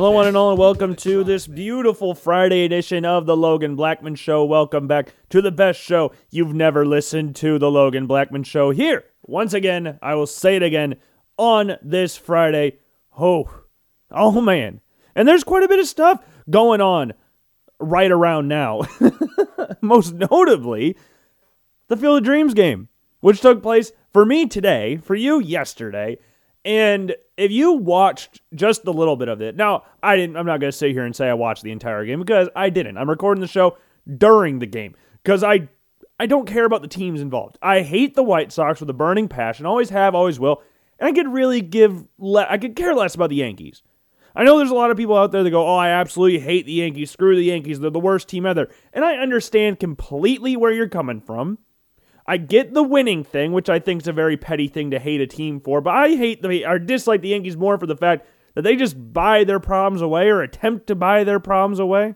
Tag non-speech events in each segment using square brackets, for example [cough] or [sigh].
Hello, one and all, and welcome to this beautiful Friday edition of the Logan Blackman Show. Welcome back to the best show you've never listened to, the Logan Blackman Show. Here, once again, I will say it again on this Friday. Oh, oh man. And there's quite a bit of stuff going on right around now. [laughs] Most notably, the Field of Dreams game, which took place for me today, for you yesterday. And if you watched just a little bit of it, now I didn't. I'm not going to sit here and say I watched the entire game because I didn't. I'm recording the show during the game because I I don't care about the teams involved. I hate the White Sox with a burning passion. Always have, always will. And I could really give. Le- I could care less about the Yankees. I know there's a lot of people out there that go, "Oh, I absolutely hate the Yankees. Screw the Yankees. They're the worst team ever." And I understand completely where you're coming from. I get the winning thing, which I think is a very petty thing to hate a team for, but I hate the or dislike the Yankees more for the fact that they just buy their problems away or attempt to buy their problems away.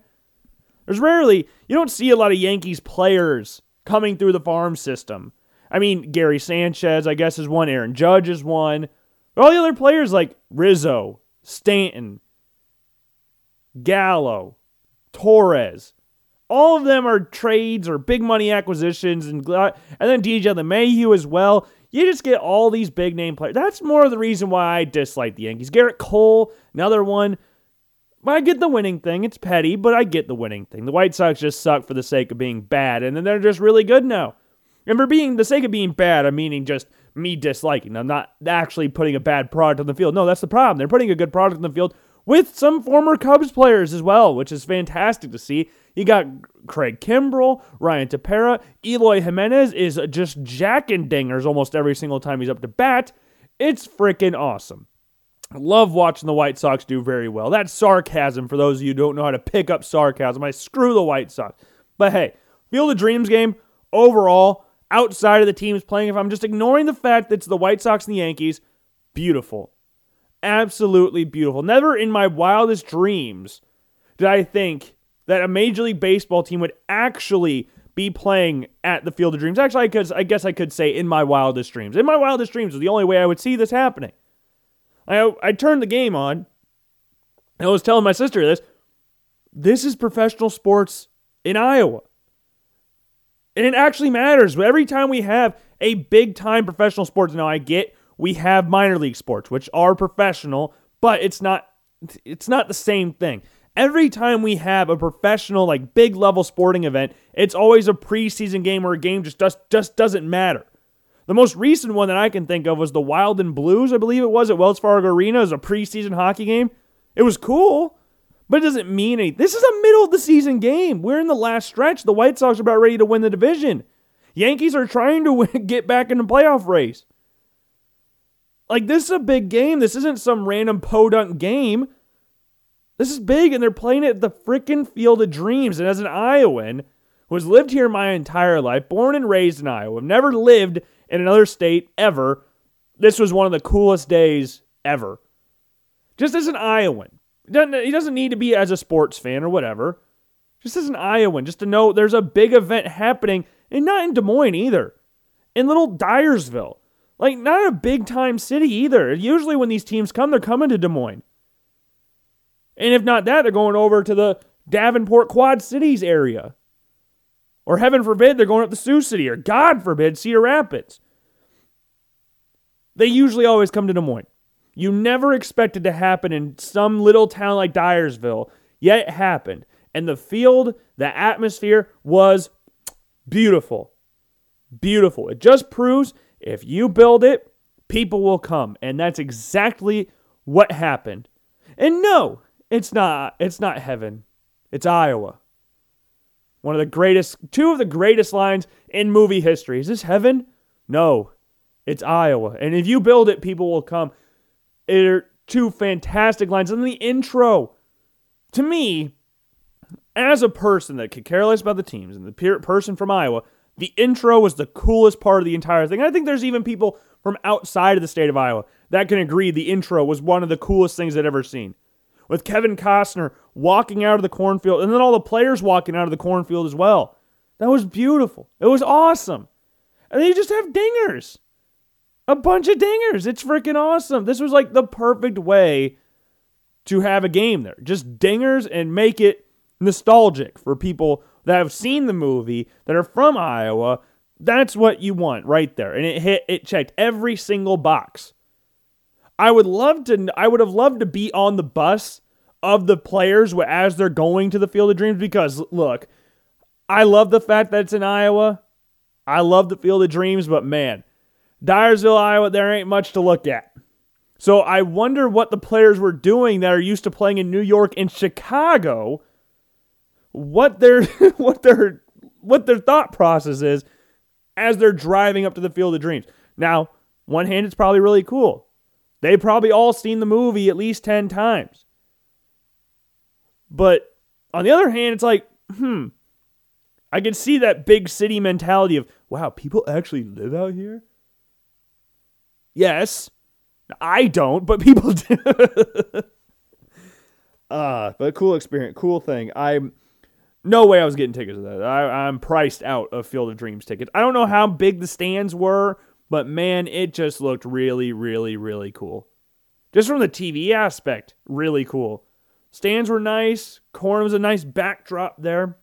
There's rarely you don't see a lot of Yankees players coming through the farm system. I mean, Gary Sanchez, I guess, is one. Aaron Judge is one. But all the other players like Rizzo, Stanton, Gallo, Torres, all of them are trades or big money acquisitions, and and then DJ LeMahieu as well. You just get all these big name players. That's more of the reason why I dislike the Yankees. Gerrit Cole, another one. I get the winning thing. It's petty, but I get the winning thing. The White Sox just suck for the sake of being bad, and then they're just really good now. And for being the sake of being bad, I'm meaning just me disliking. I'm not actually putting a bad product on the field. No, that's the problem. They're putting a good product on the field with some former Cubs players as well, which is fantastic to see. You got Craig Kimbrel, Ryan Tepera, Eloy Jimenez is just jacking dingers almost every single time he's up to bat. It's freaking awesome. Love watching the White Sox do very well. That's sarcasm for those of you who don't know how to pick up sarcasm. I screw the White Sox. But hey, Field of Dreams game, overall, outside of the teams playing, if I'm just ignoring the fact that it's the White Sox and the Yankees, beautiful. Absolutely beautiful. Never in my wildest dreams did I think that a Major League Baseball team would actually be playing at the Field of Dreams. Actually, I, I guess I could say in my wildest dreams. In my wildest dreams was the only way I would see this happening. I, I turned the game on, and I was telling my sister this. This is professional sports in Iowa. And it actually matters. Every time we have a big time professional sports, now I get we have minor league sports, which are professional, but it's not it's not the same thing. Every time we have a professional, like big level sporting event, it's always a preseason game where a game just, just, just doesn't matter. The most recent one that I can think of was the Wild and Blues, I believe it was, at Wells Fargo Arena as a preseason hockey game. It was cool, but it doesn't mean anything. This is a middle of the season game. We're in the last stretch. The White Sox are about ready to win the division. Yankees are trying to [laughs] win, get back in the playoff race. Like, this is a big game. This isn't some random podunk game. This is big, and they're playing it at the freaking Field of Dreams. And as an Iowan who has lived here my entire life, born and raised in Iowa, have never lived in another state ever, this was one of the coolest days ever. Just as an Iowan. He doesn't, he doesn't need to be as a sports fan or whatever. Just as an Iowan, just to know there's a big event happening, and not in Des Moines either, in little Dyersville. Like, not a big time city either. Usually, when these teams come, they're coming to Des Moines. And if not that, they're going over to the Davenport Quad Cities area. Or heaven forbid, they're going up to Sioux City, or God forbid, Cedar Rapids. They usually always come to Des Moines. You never expected to happen in some little town like Dyersville, yet it happened. And the field, the atmosphere was beautiful. Beautiful. It just proves if you build it, people will come. And that's exactly what happened. And no, it's not it's not heaven. It's Iowa. One of the greatest two of the greatest lines in movie history. Is this heaven? No. It's Iowa. And if you build it, people will come. They're two fantastic lines. And the intro, to me, as a person that could care less about the teams and the person from Iowa, the intro was the coolest part of the entire thing. I think there's even people from outside of the state of Iowa that can agree the intro was one of the coolest things they'd ever seen with Kevin Costner walking out of the cornfield and then all the players walking out of the cornfield as well. That was beautiful. It was awesome. And then you just have dingers. A bunch of dingers. It's freaking awesome. This was like the perfect way to have a game there. Just dingers and make it nostalgic for people that have seen the movie that are from Iowa. That's what you want right there. And it hit it checked every single box. I would love to I would have loved to be on the bus of the players as they're going to the Field of Dreams because look, I love the fact that it's in Iowa. I love the Field of Dreams, but man, Dyersville, Iowa, there ain't much to look at. So I wonder what the players were doing that are used to playing in New York and Chicago. What their [laughs] what their what their thought process is as they're driving up to the Field of Dreams. Now, one hand, it's probably really cool. They probably all seen the movie at least ten times. But on the other hand, it's like, hmm, I can see that big city mentality of, wow, people actually live out here? Yes. I don't, but people [laughs] do. uh, but cool experience, cool thing. I'm no way I was getting tickets to that. I, I'm priced out of Field of Dreams tickets. I don't know how big the stands were, but man, it just looked really, really, really cool. Just from the TV aspect, really cool. Stands were nice. Corn was a nice backdrop there.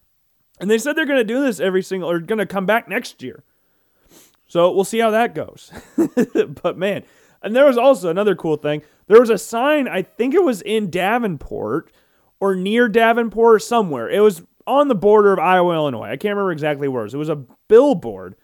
And they said they're going to do this every single, or going to come back next year. So we'll see how that goes. [laughs] but man, and there was also another cool thing. There was a sign, I think it was in Davenport or near Davenport or somewhere. It was on the border of Iowa, Illinois. I can't remember exactly where it was. It was a billboard.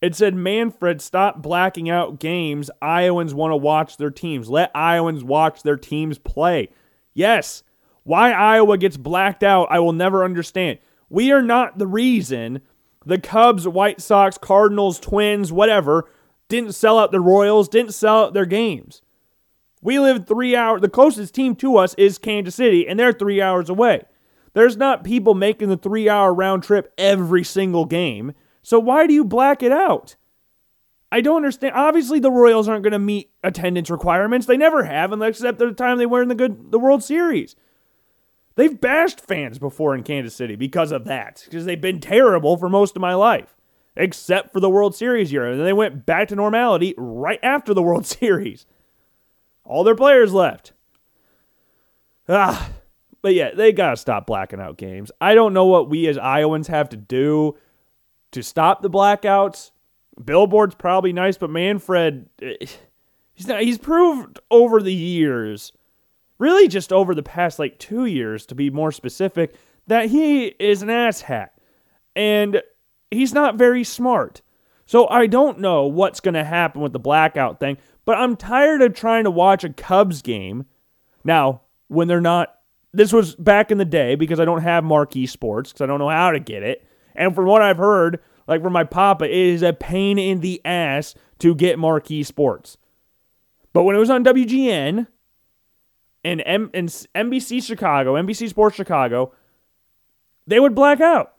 It said, Manfred, stop blacking out games. Iowans want to watch their teams. Let Iowans watch their teams play. Yes. Why Iowa gets blacked out, I will never understand. We are not the reason the Cubs, White Sox, Cardinals, Twins, whatever, didn't sell out the Royals, didn't sell out their games. We live three hours, the closest team to us is Kansas City, and they're three hours away. There's not people making the three hour round trip every single game. So why do you black it out? I don't understand. Obviously, the Royals aren't going to meet attendance requirements. They never have, unless except the time they were in the good the World Series. They've bashed fans before in Kansas City because of that, because they've been terrible for most of my life, except for the World Series year. And then they went back to normality right after the World [laughs] Series. All their players left. Ah, but yeah, they got to stop blacking out games. I don't know what we as Iowans have to do to stop the blackouts. Billboard's probably nice, but Manfred, eh, he's not, he's proved over the years really just over the past like two years, to be more specific, that he is an asshat. And he's not very smart. So I don't know what's going to happen with the blackout thing, but I'm tired of trying to watch a Cubs game. Now, when they're not, this was back in the day because I don't have marquee sports because I don't know how to get it. And from what I've heard, like from my papa, it is a pain in the ass to get marquee sports. But when it was on WGN, and, M- and NBC Chicago, NBC Sports Chicago, they would black out.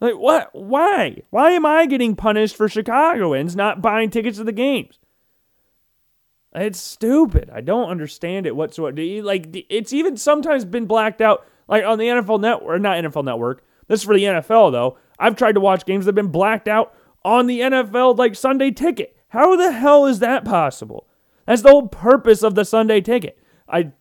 Like, what? Why? Why am I getting punished for Chicagoans not buying tickets to the games? It's stupid. I don't understand it whatsoever. Like, it's even sometimes been blacked out, like on the NFL Network, not NFL Network. This is for the NFL, though. I've tried to watch games that have been blacked out on the NFL, like Sunday ticket. How the hell is that possible? That's the whole purpose of the Sunday ticket. I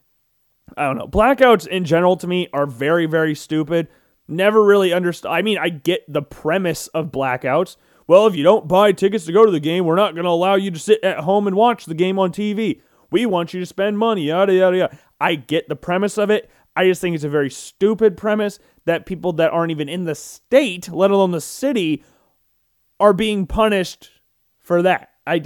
I don't know. Blackouts in general to me are very, very stupid. Never really understood. I mean, I get the premise of blackouts. Well, if you don't buy tickets to go to the game, we're not going to allow you to sit at home and watch the game on TV. We want you to spend money, yada, yada, yada. I get the premise of it. I just think it's a very stupid premise that people that aren't even in the state, let alone the city, are being punished for that. I,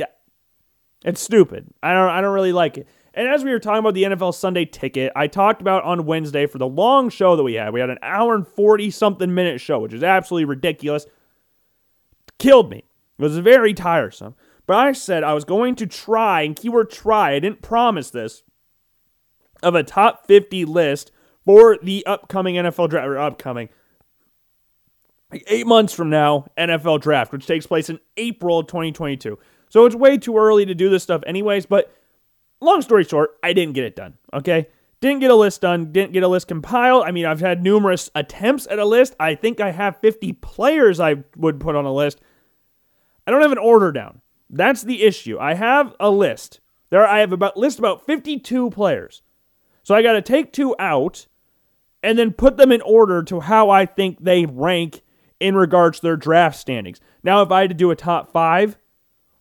it's stupid. I don't, I don't really like it. And as we were talking about the NFL Sunday ticket, I talked about on Wednesday for the long show that we had. We had an hour and 40 something minute show, which is absolutely ridiculous. Killed me. It was very tiresome. But I said I was going to try, and keyword try, I didn't promise this, of a top 50 list for the upcoming NFL draft, or upcoming, like eight months from now, NFL draft, which takes place in April of 2022. So it's way too early to do this stuff, anyways, but long story short, I didn't get it done. Okay. Didn't get a list done, didn't get a list compiled. I mean, I've had numerous attempts at a list. I think I have 50 players I would put on a list. I don't have an order down. That's the issue. I have a list. There I have about list about 52 players. So I got to take two out and then put them in order to how I think they rank in regards to their draft standings. Now, if I had to do a top five,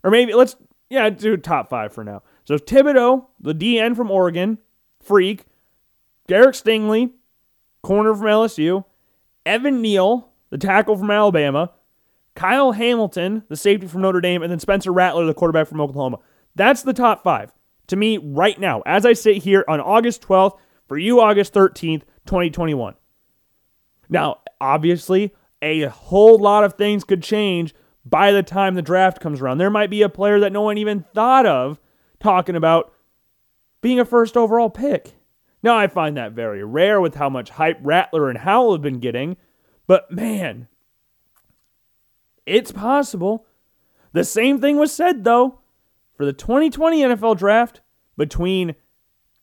or maybe let's, yeah, do top five for now. So Thibodeaux, the DN from Oregon, freak. Derek Stingley, corner from LSU. Evan Neal, the tackle from Alabama. Kyle Hamilton, the safety from Notre Dame. And then Spencer Rattler, the quarterback from Oklahoma. That's the top five to me right now, as I sit here on August 12th, for you, August 13th, 2021. Now, obviously, a whole lot of things could change by the time the draft comes around. There might be a player that no one even thought of talking about being a first overall pick. Now, I find that very rare with how much hype Rattler and Howell have been getting, but man, it's possible. The same thing was said, though, for the 2020 NFL draft between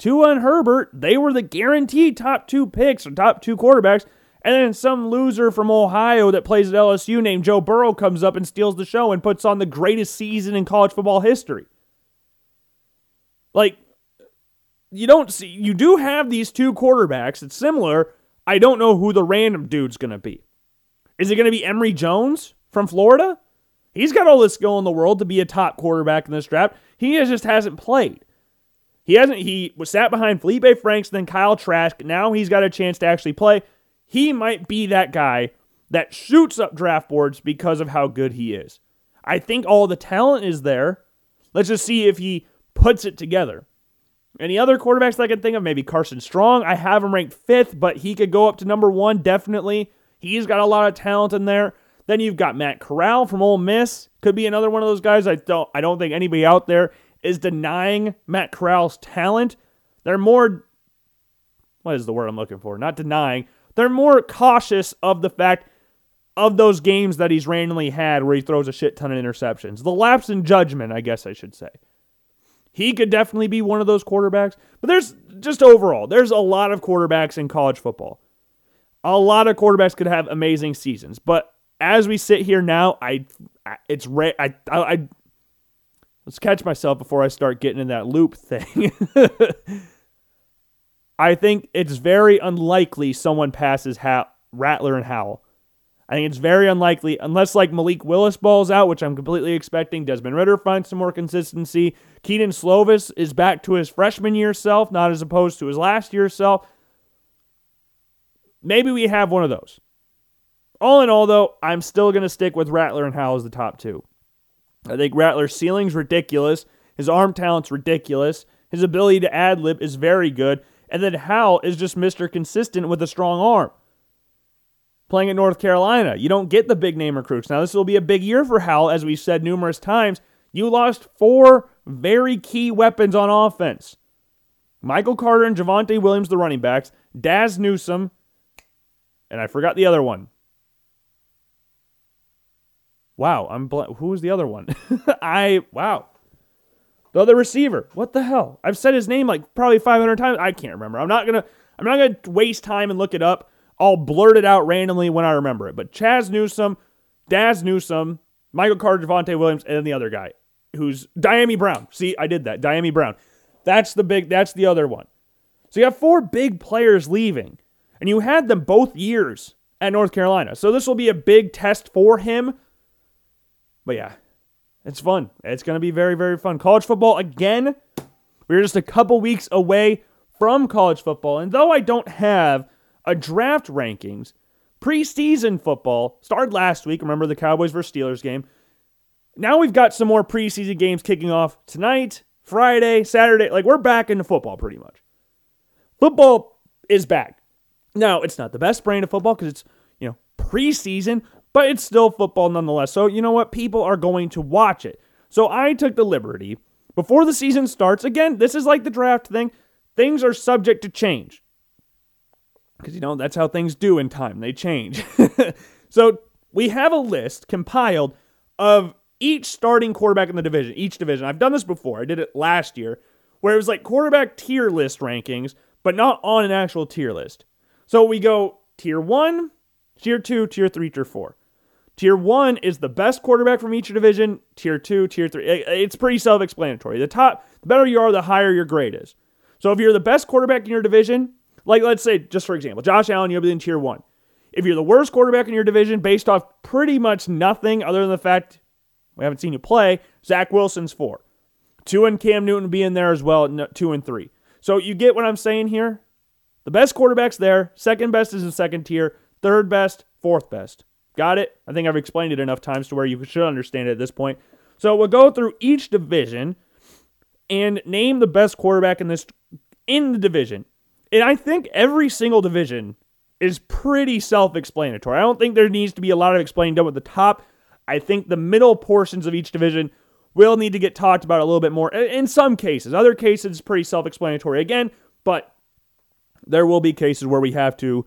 Tua and Herbert. They were the guaranteed top two picks or top two quarterbacks. And then some loser from Ohio that plays at LSU named Joe Burrow comes up and steals the show and puts on the greatest season in college football history. Like, you don't see, you do have these two quarterbacks. It's similar. I don't know who the random dude's going to be. Is it going to be Emory Jones from Florida? He's got all the skill in the world to be a top quarterback in this draft. He just hasn't played. He hasn't. He was sat behind Felipe Franks, then Kyle Trask. Now he's got a chance to actually play. He might be that guy that shoots up draft boards because of how good he is. I think all the talent is there. Let's just see if he puts it together. Any other quarterbacks I can think of? Maybe Carson Strong. I have him ranked fifth, but he could go up to number one, definitely. He's got a lot of talent in there. Then you've got Matt Corral from Ole Miss. Could be another one of those guys. I don't I don't think anybody out there is denying Matt Corral's talent. They're more what is the word I'm looking for? Not denying. They're more cautious of the fact of those games that he's randomly had where he throws a shit ton of interceptions. The lapse in judgment, I guess I should say. He could definitely be one of those quarterbacks. But there's just overall, there's a lot of quarterbacks in college football. A lot of quarterbacks could have amazing seasons, but as we sit here now, I it's rare. I, I let's catch myself before I start getting in that loop thing. [laughs] I think it's very unlikely someone passes ha- Rattler and Howell. I think it's very unlikely, unless like Malik Willis balls out, which I'm completely expecting. Desmond Ridder finds some more consistency. Kedon Slovis is back to his freshman year self, not as opposed to his last year self. Maybe we have one of those. All in all, though, I'm still going to stick with Rattler and Howell as the top two. I think Rattler's ceiling's ridiculous. His arm talent's ridiculous. His ability to ad lib is very good. And then Howell is just Mr. Consistent with a strong arm. Playing at North Carolina, you don't get the big name recruits. Now, this will be a big year for Howell, as we've said numerous times. You lost four very key weapons on offense Michael Carter and Javonte Williams, the running backs, Dazz Newsome, and I forgot the other one. Wow, I'm bl- who was the other one? [laughs] I wow. The other receiver. What the hell? I've said his name like probably 500 times. I can't remember. I'm not going to I'm not going to waste time and look it up. I'll blurt it out randomly when I remember it. But Chaz Newsome, Dazz Newsome, Michael Carter, Javonte Williams, and then the other guy who's Dyami Brown. See, I did that. Dyami Brown. That's the big that's the other one. So you have four big players leaving. And you had them both years at North Carolina. So this will be a big test for him but yeah, it's fun. It's going to be very, very fun. College football, again, we're just a couple weeks away from college football. And though I don't have a draft rankings, preseason football started last week. Remember the Cowboys versus Steelers game? Now we've got some more preseason games kicking off tonight, Friday, Saturday. Like we're back into football pretty much. Football is back. Now, it's not the best brand of football because it's, you know, preseason, but it's still football nonetheless. So, you know what? People are going to watch it. So, I took the liberty before the season starts. Again, this is like the draft thing, things are subject to change. Because, you know, that's how things do in time, they change. [laughs] so, we have a list compiled of each starting quarterback in the division, each division. I've done this before, I did it last year, where it was like quarterback tier list rankings, but not on an actual tier list. So, we go tier one, tier two, tier three, tier four. Tier one is the best quarterback from each division. Tier two, tier three. It's pretty self explanatory. The top, the better you are, the higher your grade is. So if you're the best quarterback in your division, like let's say, just for example, Josh Allen, you'll be in tier one. If you're the worst quarterback in your division based off pretty much nothing other than the fact we haven't seen you play, Zach Wilson's four. Two and Cam Newton be in there as well, two and three. So you get what I'm saying here? The best quarterback's there. Second best is in second tier. Third best, fourth best. Got it? I think I've explained it enough times to where you should understand it at this point. So we'll go through each division and name the best quarterback in this in the division. And I think every single division is pretty self-explanatory. I don't think there needs to be a lot of explaining done at the top. I think the middle portions of each division will need to get talked about a little bit more in some cases. Other cases, pretty self explanatory again, but there will be cases where we have to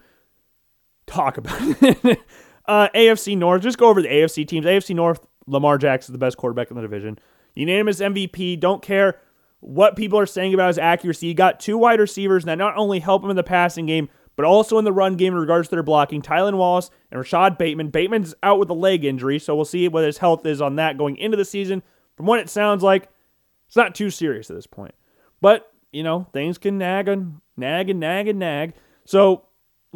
talk about [laughs] it. Uh, AFC North, just go over the AFC teams. AFC North, Lamar Jackson is the best quarterback in the division. Unanimous MVP, don't care what people are saying about his accuracy. He got two wide receivers that not only help him in the passing game, but also in the run game in regards to their blocking. Tylan Wallace and Rashod Bateman. Bateman's out with a leg injury, so we'll see what his health is on that going into the season. From what it sounds like, it's not too serious at this point. But, you know, things can nag and nag and nag and nag. So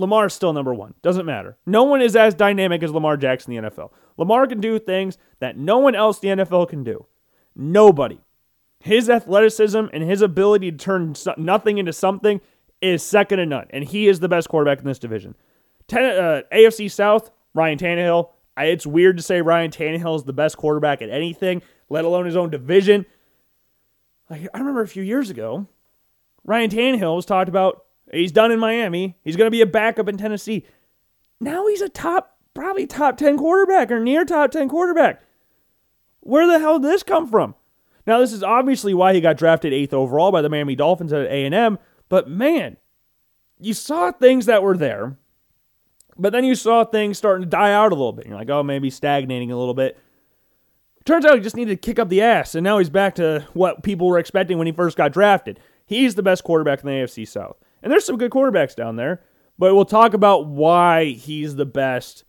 Lamar is still number one. Doesn't matter. No one is as dynamic as Lamar Jackson in the NFL. Lamar can do things that no one else the NFL can do. Nobody. His athleticism and his ability to turn nothing into something is second to none. And he is the best quarterback in this division. Ten, uh, AFC South, Ryan Tannehill. I, it's weird to say Ryan Tannehill is the best quarterback at anything let alone his own division. Like I remember a few years ago, Ryan Tannehill was talked about. He's done in Miami. He's going to be a backup in Tennessee. Now he's a top, probably top ten quarterback or near top ten quarterback. Where the hell did this come from? Now this is obviously why he got drafted eighth overall by the Miami Dolphins at A and M. But man, you saw things that were there, but then you saw things starting to die out a little bit. You're like, oh, maybe stagnating a little bit. Turns out he just needed to kick up the ass, and now he's back to what people were expecting when he first got drafted. He's the best quarterback in the AFC South. And there's some good quarterbacks down there, but we'll talk about why he's the best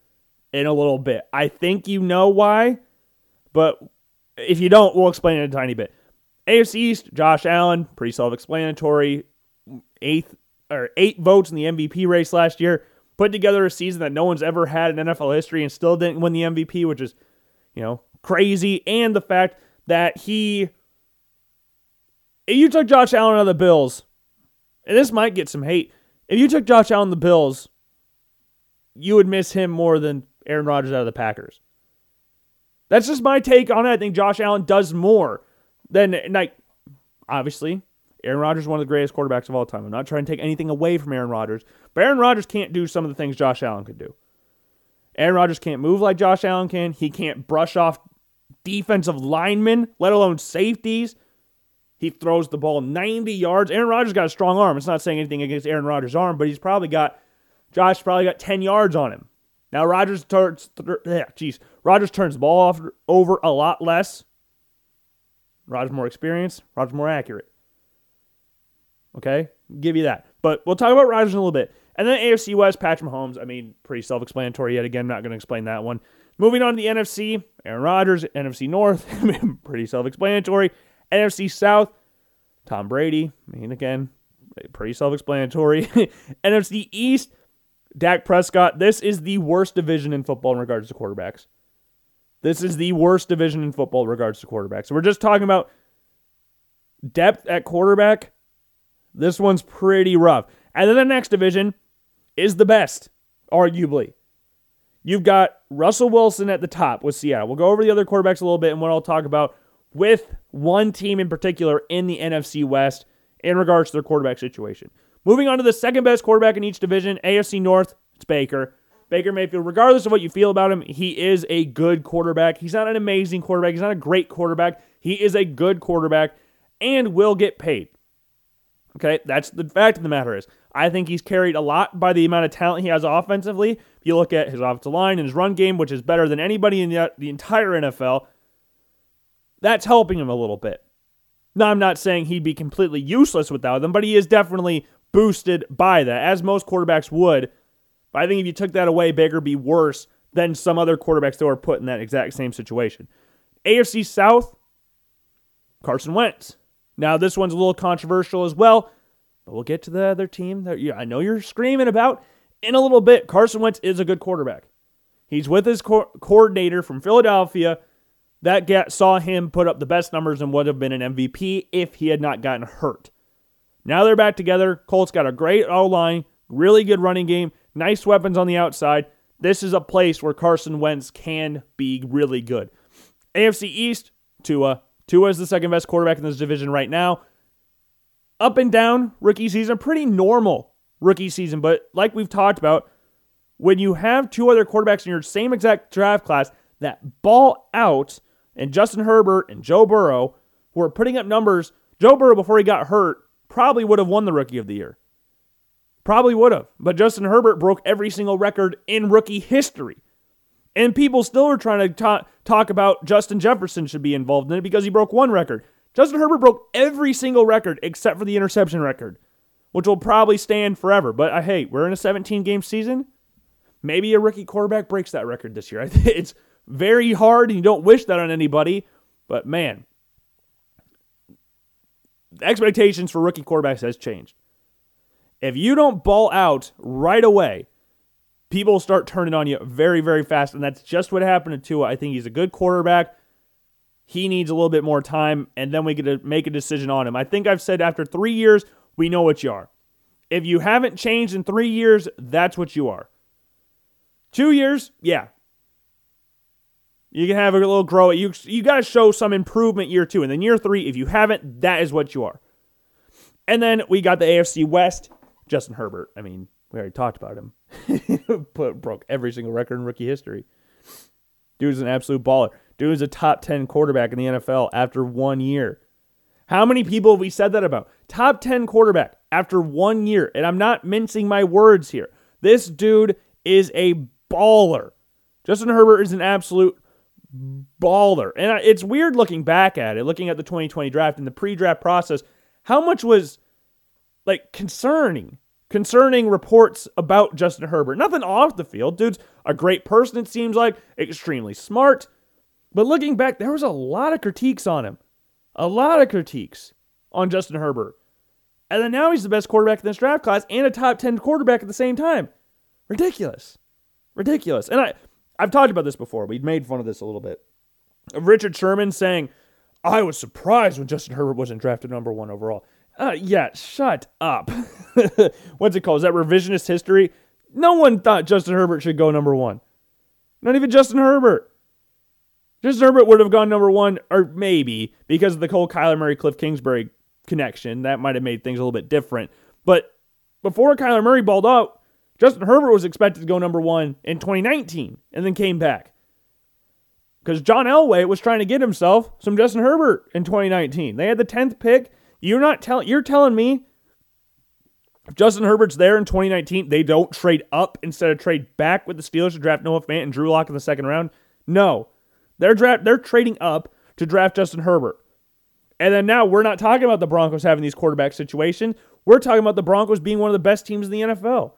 in a little bit. I think you know why, but if you don't, we'll explain it a tiny bit. AFC East, Josh Allen, pretty self-explanatory. Eighth or eight votes in the MVP race last year. Put together a season that no one's ever had in NFL history and still didn't win the MVP, which is, you know, crazy, and the fact that he. You took Josh Allen out of the Bills, and this might get some hate, if you took Josh Allen the Bills, you would miss him more than Aaron Rodgers out of the Packers. That's just my take on it. I think Josh Allen does more than like obviously Aaron Rodgers is one of the greatest quarterbacks of all time. I'm not trying to take anything away from Aaron Rodgers, but Aaron Rodgers can't do some of the things Josh Allen could do. Aaron Rodgers can't move like Josh Allen can. He can't brush off defensive linemen, let alone safeties. He throws the ball 90 yards. Aaron Rodgers got a strong arm. It's not saying anything against Aaron Rodgers' arm, but he's probably got Josh probably got 10 yards on him. Now Rodgers turns geez. Rodgers turns the ball off over a lot less. Rodgers more experienced, Rodgers more accurate. Okay? Give you that. But we'll talk about Rodgers in a little bit. And then AFC West, Patrick Mahomes. I mean, pretty self explanatory yet again. Not going to explain that one. Moving on to the NFC, Aaron Rodgers, NFC North, [laughs] pretty self explanatory. NFC South, Tom Brady. I mean, again, pretty self explanatory. [laughs] NFC East, Dak Prescott. This is the worst division in football in regards to quarterbacks. This is the worst division in football in regards to quarterbacks. So we're just talking about depth at quarterback. This one's pretty rough. And then the next division is the best, arguably. You've got Russell Wilson at the top with Seattle. We'll go over the other quarterbacks a little bit and what I'll talk about with one team in particular in the NFC West in regards to their quarterback situation. Moving on to the second best quarterback in each division, AFC North, it's Baker. Baker Mayfield, regardless of what you feel about him, he is a good quarterback. He's not an amazing quarterback. He's not a great quarterback. He is a good quarterback and will get paid. Okay, that's the fact of the matter is. I think he's carried a lot by the amount of talent he has offensively. If you look at his offensive line and his run game, which is better than anybody in the, the entire NFL, that's helping him a little bit. Now, I'm not saying he'd be completely useless without them, but he is definitely boosted by that, as most quarterbacks would. But I think if you took that away, Baker would be worse than some other quarterbacks that were put in that exact same situation. AFC South, Carson Wentz. Now, this one's a little controversial as well. But we'll get to the other team that I know you're screaming about in a little bit. Carson Wentz is a good quarterback. He's with his co- coordinator from Philadelphia. That get, saw him put up the best numbers and would have been an MVP if he had not gotten hurt. Now they're back together. Colts got a great O line, really good running game, nice weapons on the outside. This is a place where Carson Wentz can be really good. AFC East, Tua. Tua is the second best quarterback in this division right now. Up and down rookie season, pretty normal rookie season, but like we've talked about, when you have two other quarterbacks in your same exact draft class that ball out, and Justin Herbert and Joe Burrow, who are putting up numbers, Joe Burrow before he got hurt probably would have won the rookie of the year. Probably would have. But Justin Herbert broke every single record in rookie history. And people still are trying to ta- talk about Justin Jefferson should be involved in it because he broke one record. Justin Herbert broke every single record except for the interception record, which will probably stand forever. But uh, hey, we're in a 17 game season. Maybe a rookie quarterback breaks that record this year. [laughs] It's very hard, and you don't wish that on anybody. But man, expectations for rookie quarterbacks has changed. If you don't ball out right away, people start turning on you very, very fast. And that's just what happened to Tua. I think he's a good quarterback. He needs a little bit more time, and then we get to make a decision on him. I think I've said after three years, we know what you are. If you haven't changed in three years, that's what you are. Two years, yeah. You can have a little grow. You you got to show some improvement year two, and then year three, if you haven't, that is what you are. And then we got the AFC West. Justin Herbert. I mean, we already talked about him. [laughs] Put, broke every single record in rookie history. Dude's an absolute baller. Dude's a top 10 quarterback in the NFL after one year. How many people have we said that about? Top 10 quarterback after one year. And I'm not mincing my words here. This dude is a baller. Justin Herbert is an absolute baller. And it's weird looking back at it, looking at the 2020 draft and the pre draft process. How much was like concerning, concerning reports about Justin Herbert? Nothing off the field. Dude's a great person, it seems like, extremely smart. But looking back, there was a lot of critiques on him. A lot of critiques on Justin Herbert. And then now he's the best quarterback in this draft class and a top 10 quarterback at the same time. Ridiculous. Ridiculous. And I, I've talked about this before. We'd made fun of this a little bit. Of Richard Sherman saying, I was surprised when Justin Herbert wasn't drafted number one overall. Uh, yeah, shut up. [laughs] What's it called? Is that revisionist history? No one thought Justin Herbert should go number one. Not even Justin Herbert. Justin Herbert would have gone number one, or maybe because of the Cole Kyler Murray Kliff Kingsbury connection. That might have made things a little bit different. But before Kyler Murray balled out, Justin Herbert was expected to go number one in 2019 and then came back. Because John Elway was trying to get himself some Justin Herbert in 2019. They had the 10th pick. You're not telling you're telling me if Justin Herbert's there in 2019, they don't trade up instead of trade back with the Steelers to draft Noah Fant and Drew Lock in the second round? No. They're draft they're trading up to draft Justin Herbert. And then now we're not talking about the Broncos having these quarterback situations. We're talking about the Broncos being one of the best teams in the NFL.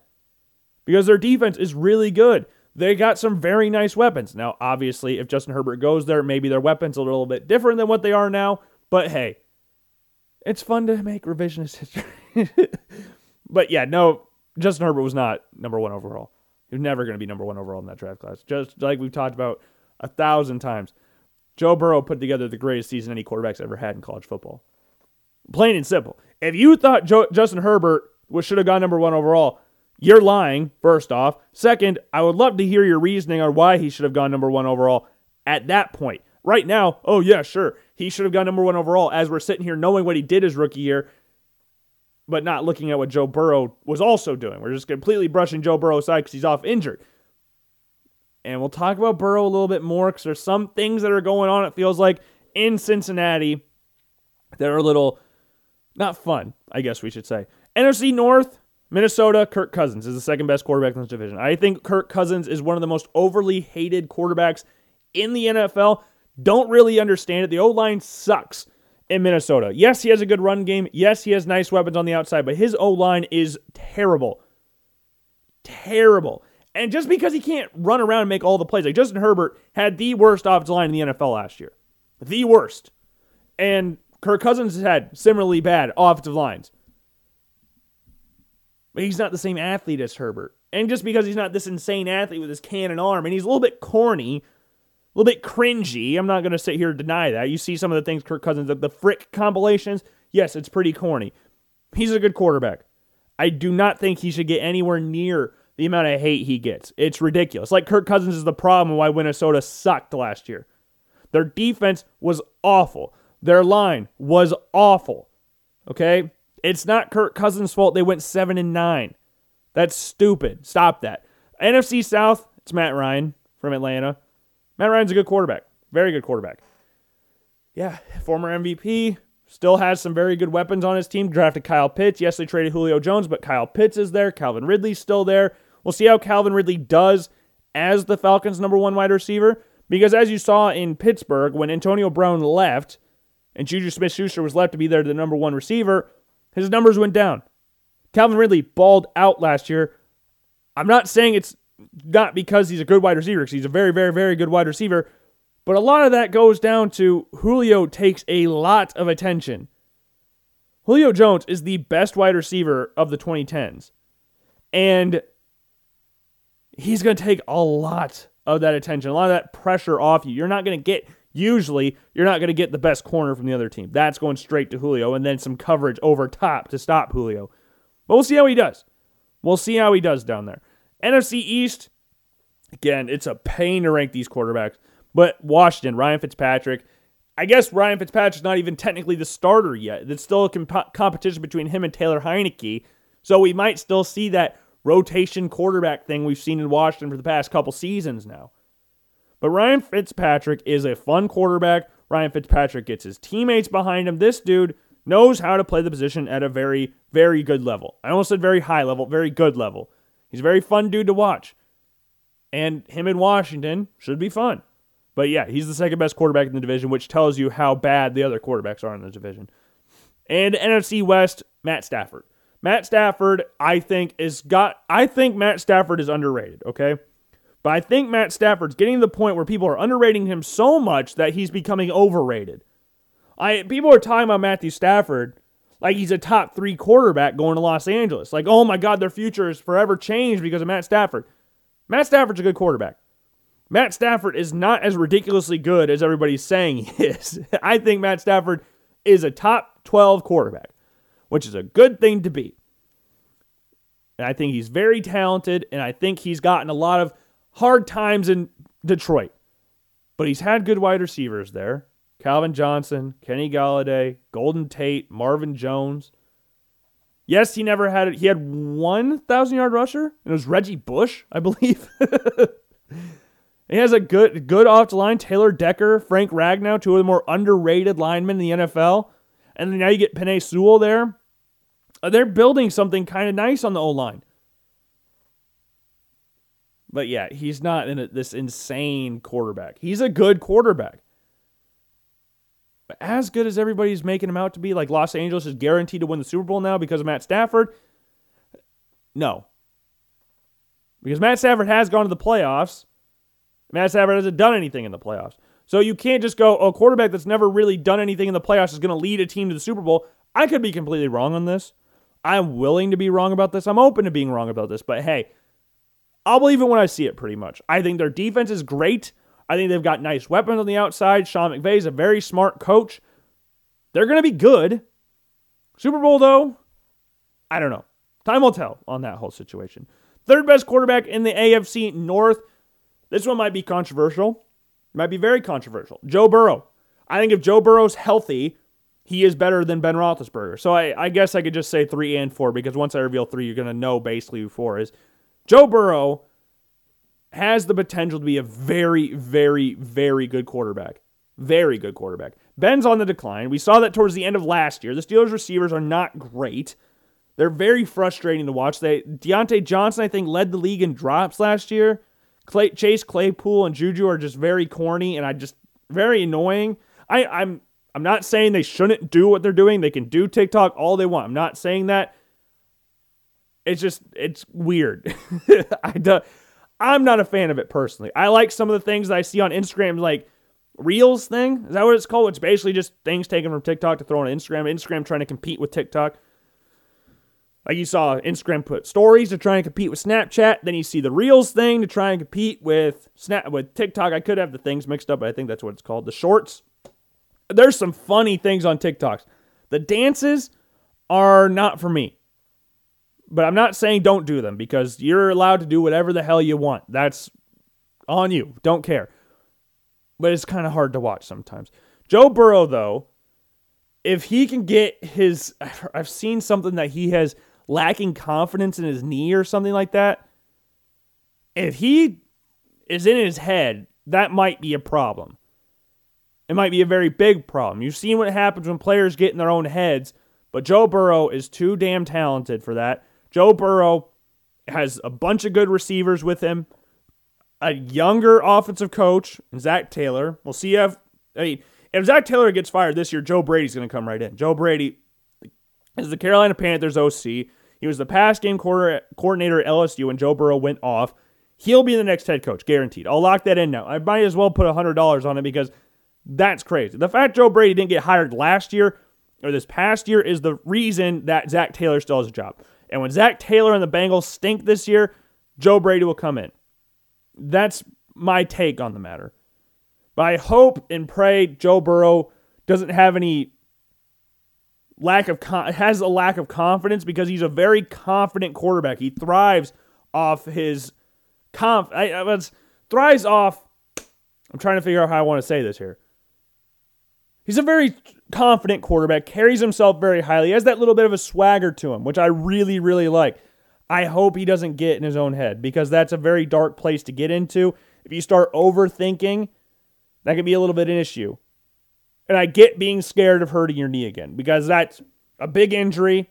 Because their defense is really good. They got some very nice weapons. Now, obviously, if Justin Herbert goes there, maybe their weapons are a little bit different than what they are now. But hey, it's fun to make revisionist history. [laughs] but yeah, no, Justin Herbert was not number one overall. He was never going to be number one overall in that draft class. Just like we've talked about a thousand times. Joe Burrow put together the greatest season any quarterback's ever had in college football. Plain and simple. If you thought Justin Herbert was, should have gone number one overall, you're lying, first off. Second, I would love to hear your reasoning on why he should have gone number one overall at that point. Right now, oh, yeah, sure. He should have gone number one overall as we're sitting here knowing what he did his rookie year, but not looking at what Joe Burrow was also doing. We're just completely brushing Joe Burrow aside because he's off injured. And we'll talk about Burrow a little bit more because there's some things that are going on, it feels like, in Cincinnati that are a little not fun, I guess we should say. NFC North, Minnesota, Kirk Cousins is the second best quarterback in this division. I think Kirk Cousins is one of the most overly hated quarterbacks in the NFL. Don't really understand it. The O line sucks in Minnesota. Yes, he has a good run game. Yes, he has nice weapons on the outside, but his O line is terrible. Terrible. And just because he can't run around and make all the plays, like Justin Herbert had the worst offensive line in the NFL last year. The worst. And Kirk Cousins had similarly bad offensive lines. But he's not the same athlete as Herbert. And just because he's not this insane athlete with his cannon arm, and he's a little bit corny, a little bit cringy, I'm not going to sit here and deny that. You see some of the things Kirk Cousins, the, the Frick compilations, yes, it's pretty corny. He's a good quarterback. I do not think he should get anywhere near the amount of hate he gets. It's ridiculous. Like Kirk Cousins is the problem why Minnesota sucked last year. Their defense was awful. Their line was awful. Okay? It's not Kirk Cousins' fault they went 7 and 9. That's stupid. Stop that. NFC South, it's Matt Ryan from Atlanta. Matt Ryan's a good quarterback. Very good quarterback. Yeah, former MVP, still has some very good weapons on his team. Drafted Kyle Pitts. Yes, they traded Julio Jones, but Kyle Pitts is there. Calvin Ridley's still there. We'll see how Calvin Ridley does as the Falcons' number one wide receiver. Because as you saw in Pittsburgh, when Antonio Brown left and Juju Smith Schuster was left to be there, the number one receiver, his numbers went down. Calvin Ridley balled out last year. I'm not saying it's not because he's a good wide receiver, because he's a very, very, very good wide receiver. But a lot of that goes down to Julio takes a lot of attention. Julio Jones is the best wide receiver of the 2010s. And he's going to take a lot of that attention, a lot of that pressure off you. You're not going to get, usually, you're not going to get the best corner from the other team. That's going straight to Julio and then some coverage over top to stop Julio. But we'll see how he does. We'll see how he does down there. NFC East, again, it's a pain to rank these quarterbacks. But Washington, Ryan Fitzpatrick, I guess Ryan Fitzpatrick's not even technically the starter yet. It's still a comp- competition between him and Taylor Heinicke. So we might still see that rotation quarterback thing we've seen in Washington for the past couple seasons now. But Ryan Fitzpatrick is a fun quarterback. Ryan Fitzpatrick gets his teammates behind him. This dude knows how to play the position at a very, very good level. I almost said very high level, very good level. He's a very fun dude to watch. And him in Washington should be fun. But yeah, he's the second best quarterback in the division, which tells you how bad the other quarterbacks are in the division. And NFC West, Matt Stafford. Matt Stafford, I think, is got I think Matt Stafford is underrated, okay? But I think Matt Stafford's getting to the point where people are underrating him so much that he's becoming overrated. I people are talking about Matthew Stafford like he's a top three quarterback going to Los Angeles. Like, oh my God, their future is forever changed because of Matt Stafford. Matt Stafford's a good quarterback. Matt Stafford is not as ridiculously good as everybody's saying he is. [laughs] I think Matt Stafford is a top 12 quarterback, which is a good thing to be. And I think he's very talented, and I think he's gotten a lot of hard times in Detroit. But he's had good wide receivers there Calvin Johnson, Kenny Golladay, Golden Tate, Marvin Jones. Yes, he never had it. He had one thousand yard rusher, and it was Reggie Bush, I believe. [laughs] he has a good good off the line. Taylor Decker, Frank Ragnow, two of the more underrated linemen in the NFL. And then now you get Penei Sewell there. Uh, they're building something kind of nice on the O line. But yeah, he's not in a, this insane quarterback. He's a good quarterback. But as good as everybody's making him out to be, like Los Angeles is guaranteed to win the Super Bowl now because of Matt Stafford. No. Because Matt Stafford has gone to the playoffs. Matt Stafford hasn't done anything in the playoffs. So you can't just go, oh, a quarterback that's never really done anything in the playoffs is going to lead a team to the Super Bowl. I could be completely wrong on this. I'm willing to be wrong about this. I'm open to being wrong about this. But hey, I'll believe it when I see it pretty much. I think their defense is great. I think they've got nice weapons on the outside. Sean McVay is a very smart coach. They're going to be good. Super Bowl, though, I don't know. Time will tell on that whole situation. Third best quarterback in the AFC North. This one might be controversial. Might be very controversial. Joe Burrow. I think if Joe Burrow's healthy, he is better than Ben Roethlisberger. So I, I guess I could just say three and four because once I reveal three, you're going to know basically who four is. Joe Burrow has the potential to be a very, very, very good quarterback. Very good quarterback. Ben's on the decline. We saw that towards the end of last year. The Steelers receivers are not great. They're very frustrating to watch. They Diontae Johnson, I think, led the league in drops last year. Clay, Chase Claypool and Juju are just very corny and I just very annoying. I, I'm I'm not saying they shouldn't do what they're doing. They can do TikTok all they want. I'm not saying that. It's just it's weird. [laughs] I do, I'm not a fan of it personally. I like some of the things that I see on Instagram, like Reels thing. Is that what it's called? It's basically just things taken from TikTok to throw on Instagram. Instagram trying to compete with TikTok. Like you saw Instagram put stories to try and compete with Snapchat. Then you see the Reels thing to try and compete with Snap with TikTok. I could have the things mixed up, but I think that's what it's called. The shorts. There's some funny things on TikToks. The dances are not for me. But I'm not saying don't do them because you're allowed to do whatever the hell you want. That's on you. Don't care. But it's kind of hard to watch sometimes. Joe Burrow, though, if he can get his, I've seen something that he has lacking confidence in his knee or something like that. If he is in his head, that might be a problem. It might be a very big problem. You've seen what happens when players get in their own heads, but Joe Burrow is too damn talented for that. Joe Burrow has a bunch of good receivers with him, a younger offensive coach, Zac Taylor. We'll see if I mean if Zac Taylor gets fired this year, Joe Brady's going to come right in. Joe Brady is the Carolina Panthers OC. He was the pass game coordinator at LSU when Joe Burrow went off. He'll be the next head coach, guaranteed. I'll lock that in now. I might as well put $100 on it because that's crazy. The fact Joe Brady didn't get hired last year or this past year is the reason that Zac Taylor still has a job. And when Zac Taylor and the Bengals stink this year, Joe Brady will come in. That's my take on the matter. But I hope and pray Joe Burrow doesn't have any lack of con- has a lack of confidence because he's a very confident quarterback. He thrives off his conf. I, I thrives off. I'm trying to figure out how I want to say this here. He's a very confident quarterback, carries himself very highly, has that little bit of a swagger to him, which I really, really like. I hope he doesn't get in his own head because that's a very dark place to get into. If you start overthinking, that could be a little bit of an issue. And I get being scared of hurting your knee again because that's a big injury.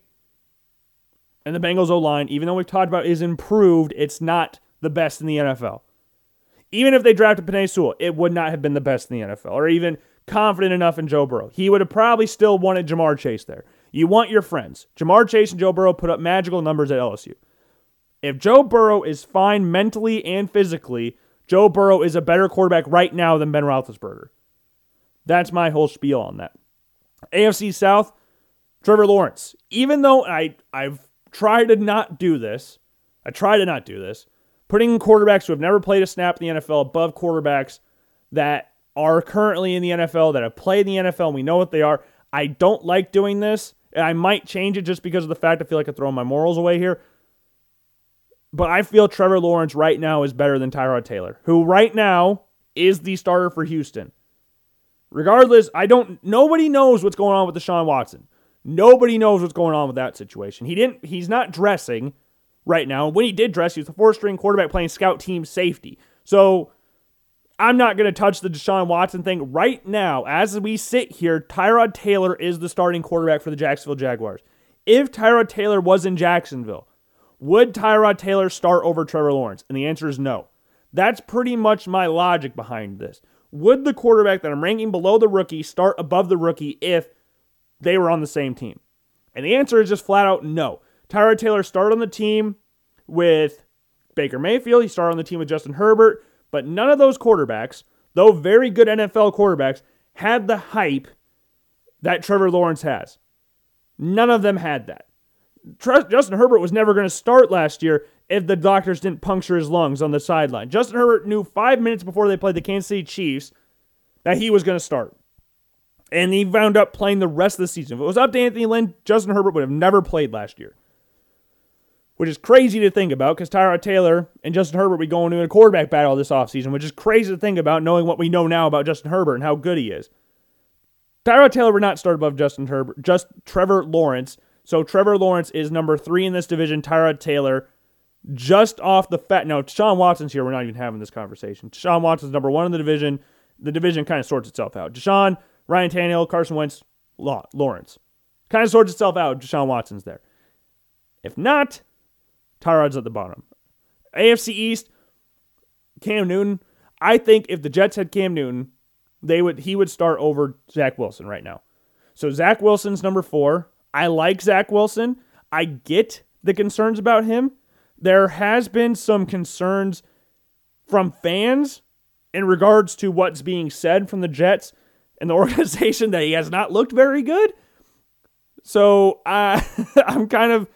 And the Bengals O line, even though we've talked about is improved, it's not the best in the NFL. Even if they drafted Penei Sewell, it would not have been the best in the NFL, or even confident enough in Joe Burrow. He would have probably still wanted Ja'Marr Chase there. You want your friends. Ja'Marr Chase and Joe Burrow put up magical numbers at LSU. If Joe Burrow is fine mentally and physically, Joe Burrow is a better quarterback right now than Ben Roethlisberger. That's my whole spiel on that. AFC South, Trevor Lawrence. Even though I I've tried to not do this, I try to not do this, putting quarterbacks who have never played a snap in the NFL above quarterbacks that are currently in the NFL that have played in the NFL and we know what they are. I don't like doing this. I might change it just because of the fact I feel like I'm throwing my morals away here. But I feel Trevor Lawrence right now is better than Tyrod Taylor, who right now is the starter for Houston. Regardless, I don't nobody knows what's going on with Deshaun Watson. Nobody knows what's going on with that situation. He didn't he's not dressing right now. When he did dress, he was a four-string quarterback playing scout team safety. So I'm not going to touch the Deshaun Watson thing right now. As we sit here, Tyrod Taylor is the starting quarterback for the Jacksonville Jaguars. If Tyrod Taylor was in Jacksonville, would Tyrod Taylor start over Trevor Lawrence? And the answer is no. That's pretty much my logic behind this. Would the quarterback that I'm ranking below the rookie start above the rookie if they were on the same team? And the answer is just flat out no. Tyrod Taylor started on the team with Baker Mayfield. He started on the team with Justin Herbert. But none of those quarterbacks, though very good NFL quarterbacks, had the hype that Trevor Lawrence has. None of them had that. Justin Herbert was never going to start last year if the doctors didn't puncture his lungs on the sideline. Justin Herbert knew five minutes before they played the Kansas City Chiefs that he was going to start. And he wound up playing the rest of the season. If it was up to Anthony Lynn, Justin Herbert would have never played last year. Which is crazy to think about because Tyrod Taylor and Justin Herbert be going into a quarterback battle this offseason, which is crazy to think about knowing what we know now about Justin Herbert and how good he is. Tyrod Taylor would not start above Justin Herbert, just Trevor Lawrence. So Trevor Lawrence is number three in this division. Tyrod Taylor just off the fat. Now, Sean Watson's here. We're not even having this conversation. Sean Watson's number one in the division. The division kind of sorts itself out. Deshaun, Ryan Tannehill, Carson Wentz, Lawrence. Kind of sorts itself out. Deshaun Watson's there. If not, Tyrod's at the bottom. AFC East, Cam Newton. I think if the Jets had Cam Newton, they would he would start over Zach Wilson right now. So Zach Wilson's number four. I like Zach Wilson. I get the concerns about him there has been some concerns from fans in regards to what's being said from the Jets and the [laughs] organization that he has not looked very good. So uh, [laughs] I'm kind of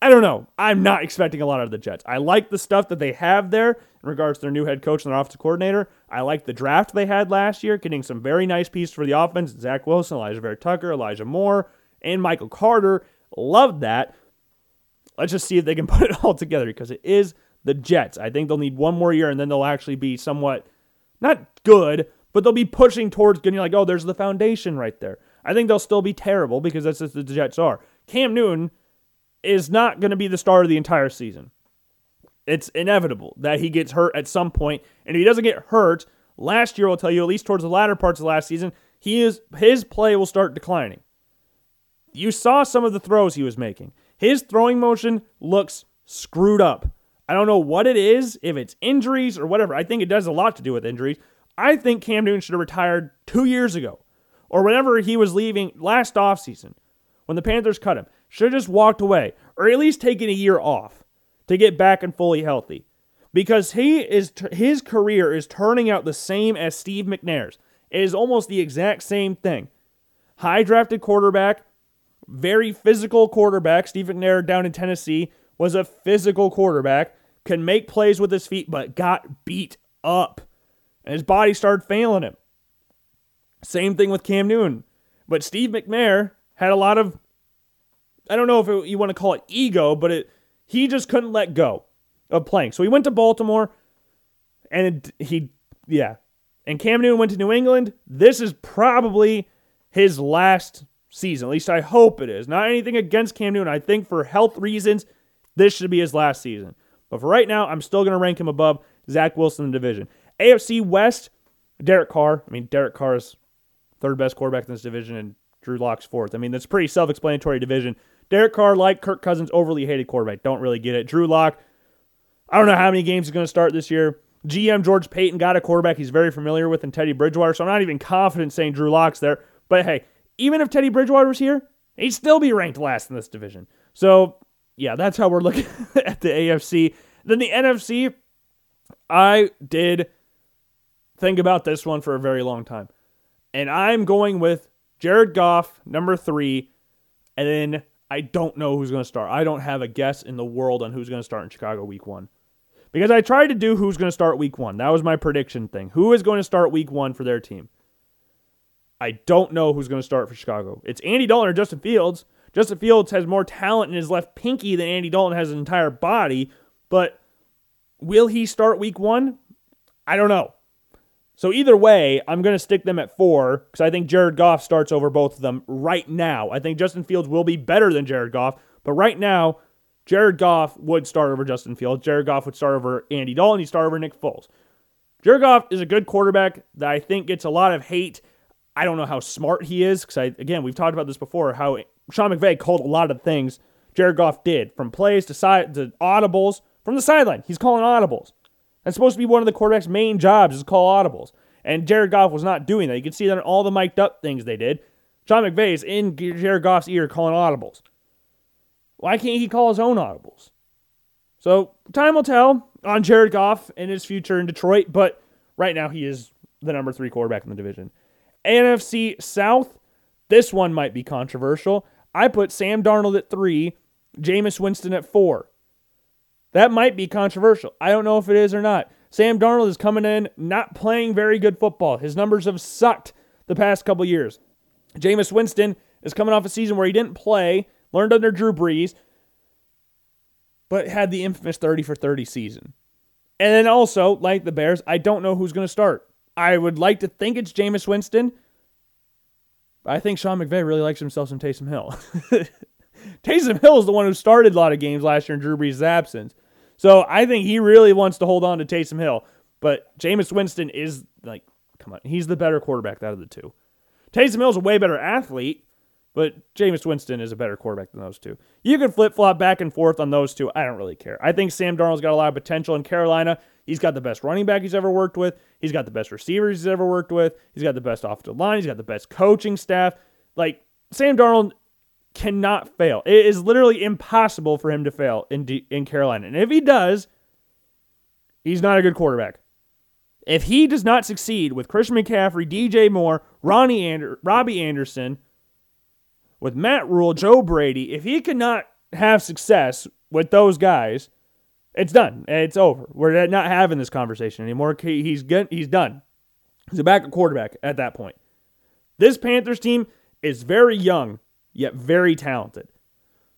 I don't know. I'm not expecting a lot out of the Jets. I like the stuff that they have there in regards to their new head coach and their offensive coordinator. I like the draft they had last year, getting some very nice pieces for the offense. Zach Wilson, Alijah Vera-Tucker, Elijah Moore, and Michael Carter. Love that. Let's just see if they can [laughs] put it all together because it is the Jets. I think they'll need one more year and then they'll actually be somewhat not good, but they'll be pushing towards getting like, oh, there's the foundation right there. I think they'll still be terrible because that's just the Jets are. Cam Newton is not going to be the star of the entire season. It's inevitable that he gets hurt at some point, and if he doesn't get hurt, last year will tell you at least towards the latter parts of last season, he is his play will start declining. You saw some of the throws he was making. His throwing motion looks screwed up. I don't know what it is, if it's injuries or whatever. I think it does a lot to do with injuries. I think Cam Newton should have retired two years ago or whenever he was leaving last offseason when the Panthers cut him. Should have just walked away or at least taken a year off to get back and fully healthy. Because he is his career is turning out the same as Steve McNair's. It is almost the exact same thing. High drafted quarterback, very physical quarterback. Steve McNair down in Tennessee was a physical quarterback, can make plays with his feet, but got beat up. And his body started failing him. Same thing with Cam Newton. But Steve McNair had a lot of, I don't know if it, you want to call it ego, but it, he just couldn't let go of playing. So he went to Baltimore, and it, he, yeah. And Cam Newton went to New England. This is probably his last season. At least I hope it is. Not anything against Cam Newton. I think for health reasons, this should be his last season. But for right now, I'm still going to rank him above Zach Wilson in the division. AFC West, Derek Carr. I mean, Derek Carr is third best quarterback in this division, and Drew Lock's fourth. I mean, that's pretty self explanatory division. Derek Carr, like Kirk Cousins, overly hated quarterback. Don't really get it. Drew Lock, I don't know how many games he's going to start this year. GM George Paton got a quarterback he's very familiar with in Teddy Bridgewater, so I'm not even confident saying Drew Lock's there. But hey, even if Teddy Bridgewater was here, he'd still be ranked last in this division. So yeah, that's how we're looking [laughs] at the AFC. Then the NFC, I did think about this one for a very long time. And I'm going with Jared Goff, number three. And then I don't know who's going to start. I don't have a guess in the world on who's going to start in Chicago week one. Because I tried to do who's going to start week one. That was my prediction thing. Who is going to start week one for their team? I don't know who's going to start for Chicago. It's Andy Dalton or Justin Fields. Justin Fields has more talent in his left pinky than Andy Dalton has his entire body, but will he start week one? I don't know. So either way, I'm going to stick them at four because I think Jared Goff starts over both of them right now. I think Justin Fields will be better than Jared Goff, but right now, Jared Goff would start over Justin Fields. Jared Goff would start over Andy Dalton. He'd start over Nick Foles. Jared Goff is a good quarterback that I think gets a lot of hate. I don't know how smart he is because I again we've talked about this before. How Sean McVay called a lot of things Jared Goff did, from plays to side to audibles from the sideline. He's calling audibles. That's supposed to be one of the quarterback's main jobs is call audibles. And Jared Goff was not doing that. You can see that in all the mic'd up things they did. Sean McVay is in Jared Goff's ear calling audibles. Why can't he call his own audibles? So time will tell on Jared Goff and his future in Detroit, but right now he is the number three quarterback in the division. NFC South, this one might be controversial. I put Sam Darnold at three, Jameis Winston at four. That might be controversial. I don't know if it is or not. Sam Darnold is coming in not playing very good football. His numbers have sucked the past couple years. Jameis Winston is coming off a season where he didn't play, learned under Drew Brees, but had the infamous 30 for 30 season. And then also, like the Bears, I don't know who's going to start. I would like to think it's Jameis Winston. I think Sean McVay really likes himself some Taysom Hill. [laughs] Taysom Hill is the one who started a lot of games last year in Drew Brees' absence. So I think he really wants to hold on to Taysom Hill. But Jameis Winston is like, come on, he's the better quarterback out of the two. Taysom Hill's a way better athlete, but Jameis Winston is a better quarterback than those two. You can flip flop back and forth on those two. I don't really care. I think Sam Darnold's got a lot of potential in Carolina. He's got the best running back he's ever worked with. He's got the best receivers he's ever worked with. He's got the best offensive line. He's got the best coaching staff. Like Sam Darnold cannot fail. It is literally impossible for him to fail in D- in Carolina. And if he does, he's not a good quarterback. If he does not succeed with Christian McCaffrey, DJ Moore, Ronnie Ander- Robbie Anderson, with Matt Rhule, Joe Brady, if he cannot have success with those guys, it's done. It's over. We're not having this conversation anymore. He's. He's done. He's a backup quarterback at that point. This Panthers team is very young, yet very talented.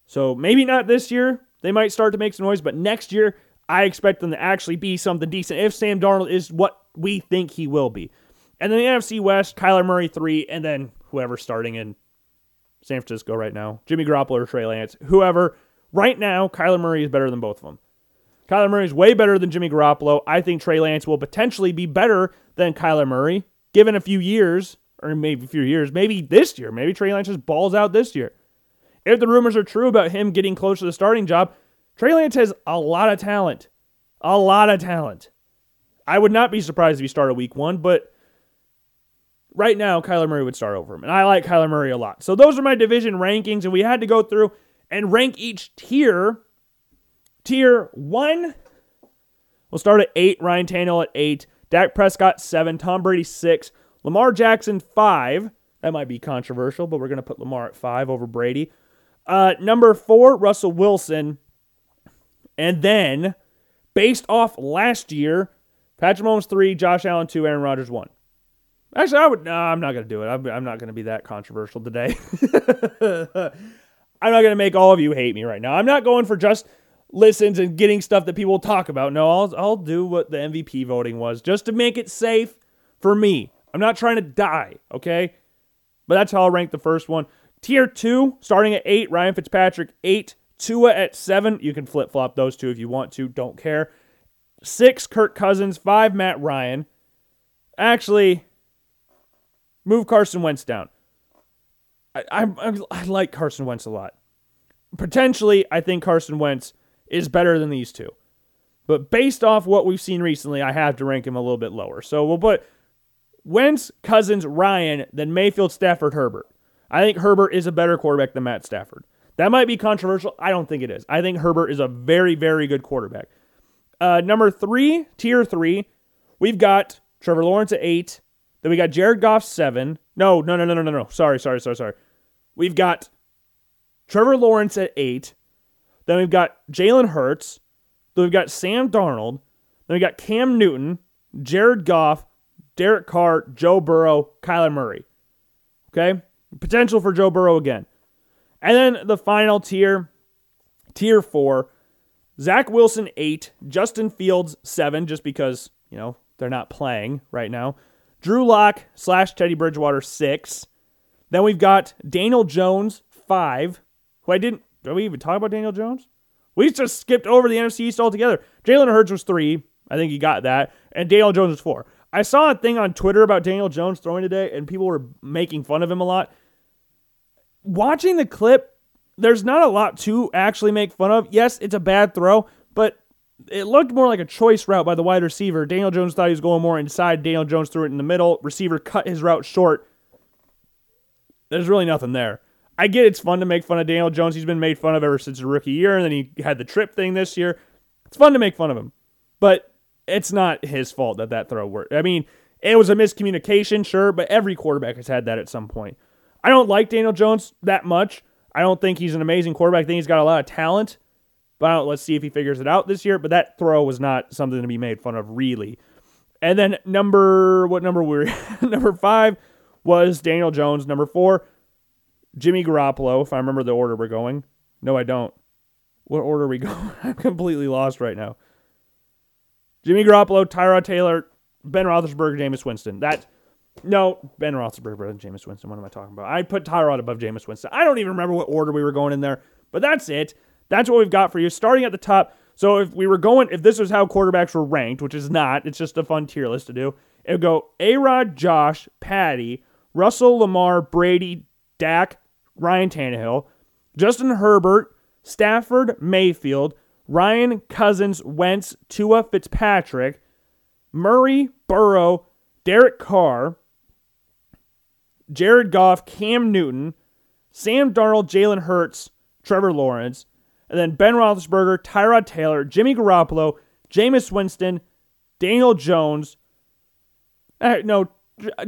So maybe not this year. They might start to make some noise, but next year, I expect them to actually be something decent if Sam Darnold is what we think he will be. And then the NFC West, Kyler Murray three, and then whoever starting in San Francisco right now, Jimmy Garoppolo or Trey Lance, whoever. Right now, Kyler Murray is better than both of them. Kyler Murray is way better than Jimmy Garoppolo. I think Trey Lance will potentially be better than Kyler Murray, given a few years, or maybe a few years, maybe this year. Maybe Trey Lance just balls out this year. If the rumors are true about him getting close to the starting job, Trey Lance has a lot of talent. A lot of talent. I would not be surprised if he started week one, but right now, Kyler Murray would start over him. And I like Kyler Murray a lot. So those are my division rankings, and we had to go through and rank each tier. Tier one, we'll start at eight. Ryan Tannehill at eight. Dak Prescott, seven. Tom Brady, six. Lamar Jackson, five. That might be controversial, but we're going to put Lamar at five over Brady. Uh, number four, Russell Wilson. And then, based off last year, Patrick Mahomes, three. Josh Allen, two. Aaron Rodgers, one. Actually, I would. No, I'm not going to do it. I'm, I'm not going to be that controversial today. [laughs] I'm not going to make all of you hate me right now. I'm not going for just listens and getting stuff that people talk about. No, I'll, I'll do what the MVP voting was just to make it safe for me. I'm not trying to die, okay? But that's how I'll rank the first one. Tier two, starting at eight, Ryan Fitzpatrick, eight. Tua at seven. You can flip flop those two if you want to. Don't care. Six, Kirk Cousins. Five, Matt Ryan. Actually, move Carson Wentz down. I, I, I like Carson Wentz a lot. Potentially, I think Carson Wentz is better than these two. But based off what we've seen recently, I have to rank him a little bit lower. So we'll put Wentz, Cousins, Ryan, then Mayfield, Stafford, Herbert. I think Herbert is a better quarterback than Matt Stafford. That might be controversial. I don't think it is. I think Herbert is a very, very good quarterback. Uh, number three, tier three, we've got Trevor Lawrence at eight. Then we got Jared Goff seven. No, no, no, no, no, no, no. Sorry, sorry, sorry, sorry. We've got Trevor Lawrence at eight. Then we've got Jalen Hurts. Then we've got Sam Darnold. Then we got Cam Newton, Jared Goff, Derek Carr, Joe Burrow, Kyler Murray. Okay? Potential for Joe Burrow again. And then the final tier, tier four, Zach Wilson, eight. Justin Fields, seven, just because, you know, they're not playing right now. Drew Lock slash Teddy Bridgewater, six. Then we've got Daniel Jones, five, who I didn't, did we even talk about Daniel Jones? We just skipped over the NFC East altogether. Jalen Hurts was three. I think he got that. And Daniel Jones was four. I saw a thing on Twitter about Daniel Jones throwing today, and people were making fun of him a lot. Watching the clip, there's not a lot to actually make fun of. Yes, it's a bad throw, but it looked more like a choice route by the wide receiver. Daniel Jones thought he was going more inside. Daniel Jones threw it in the middle. Receiver cut his route short. There's really nothing there. I get it's fun to make fun of Daniel Jones. He's been made fun of ever since his rookie year, and then he had the trip thing this year. It's fun to make fun of him, but it's not his fault that that throw worked. I mean, it was a miscommunication, sure, but every quarterback has had that at some point. I don't like Daniel Jones that much. I don't think he's an amazing quarterback. I think he's got a lot of talent. But let's see if he figures it out this year. But that throw was not something to be made fun of, really. And then number what number were [laughs] number five was Daniel Jones. Number four, Jimmy Garoppolo. If I remember the order we're going. No, I don't. What order are we [laughs] going? I'm completely lost right now. Jimmy Garoppolo, Tyrod Taylor, Ben Roethlisberger, Jameis Winston. That no, Ben Roethlisberger and Jameis Winston. What am I talking about? I put Tyrod above Jameis Winston. I don't even remember what order we were going in there, but that's it. That's what we've got for you. Starting at the top. So if we were going, if this was how quarterbacks were ranked, which is not, it's just a fun tier list to do. It would go A Rod, Josh, Patty, Russell, Lamar, Brady, Dak, Ryan Tannehill, Justin Herbert, Stafford, Mayfield, Ryan Cousins, Wentz, Tua Fitzpatrick, Murray, Burrow, Derek Carr, Jared Goff, Cam Newton, Sam Darnold, Jalen Hurts, Trevor Lawrence, and then Ben Roethlisberger, Tyrod Taylor, Jimmy Garoppolo, Jameis Winston, Daniel Jones. Uh, no,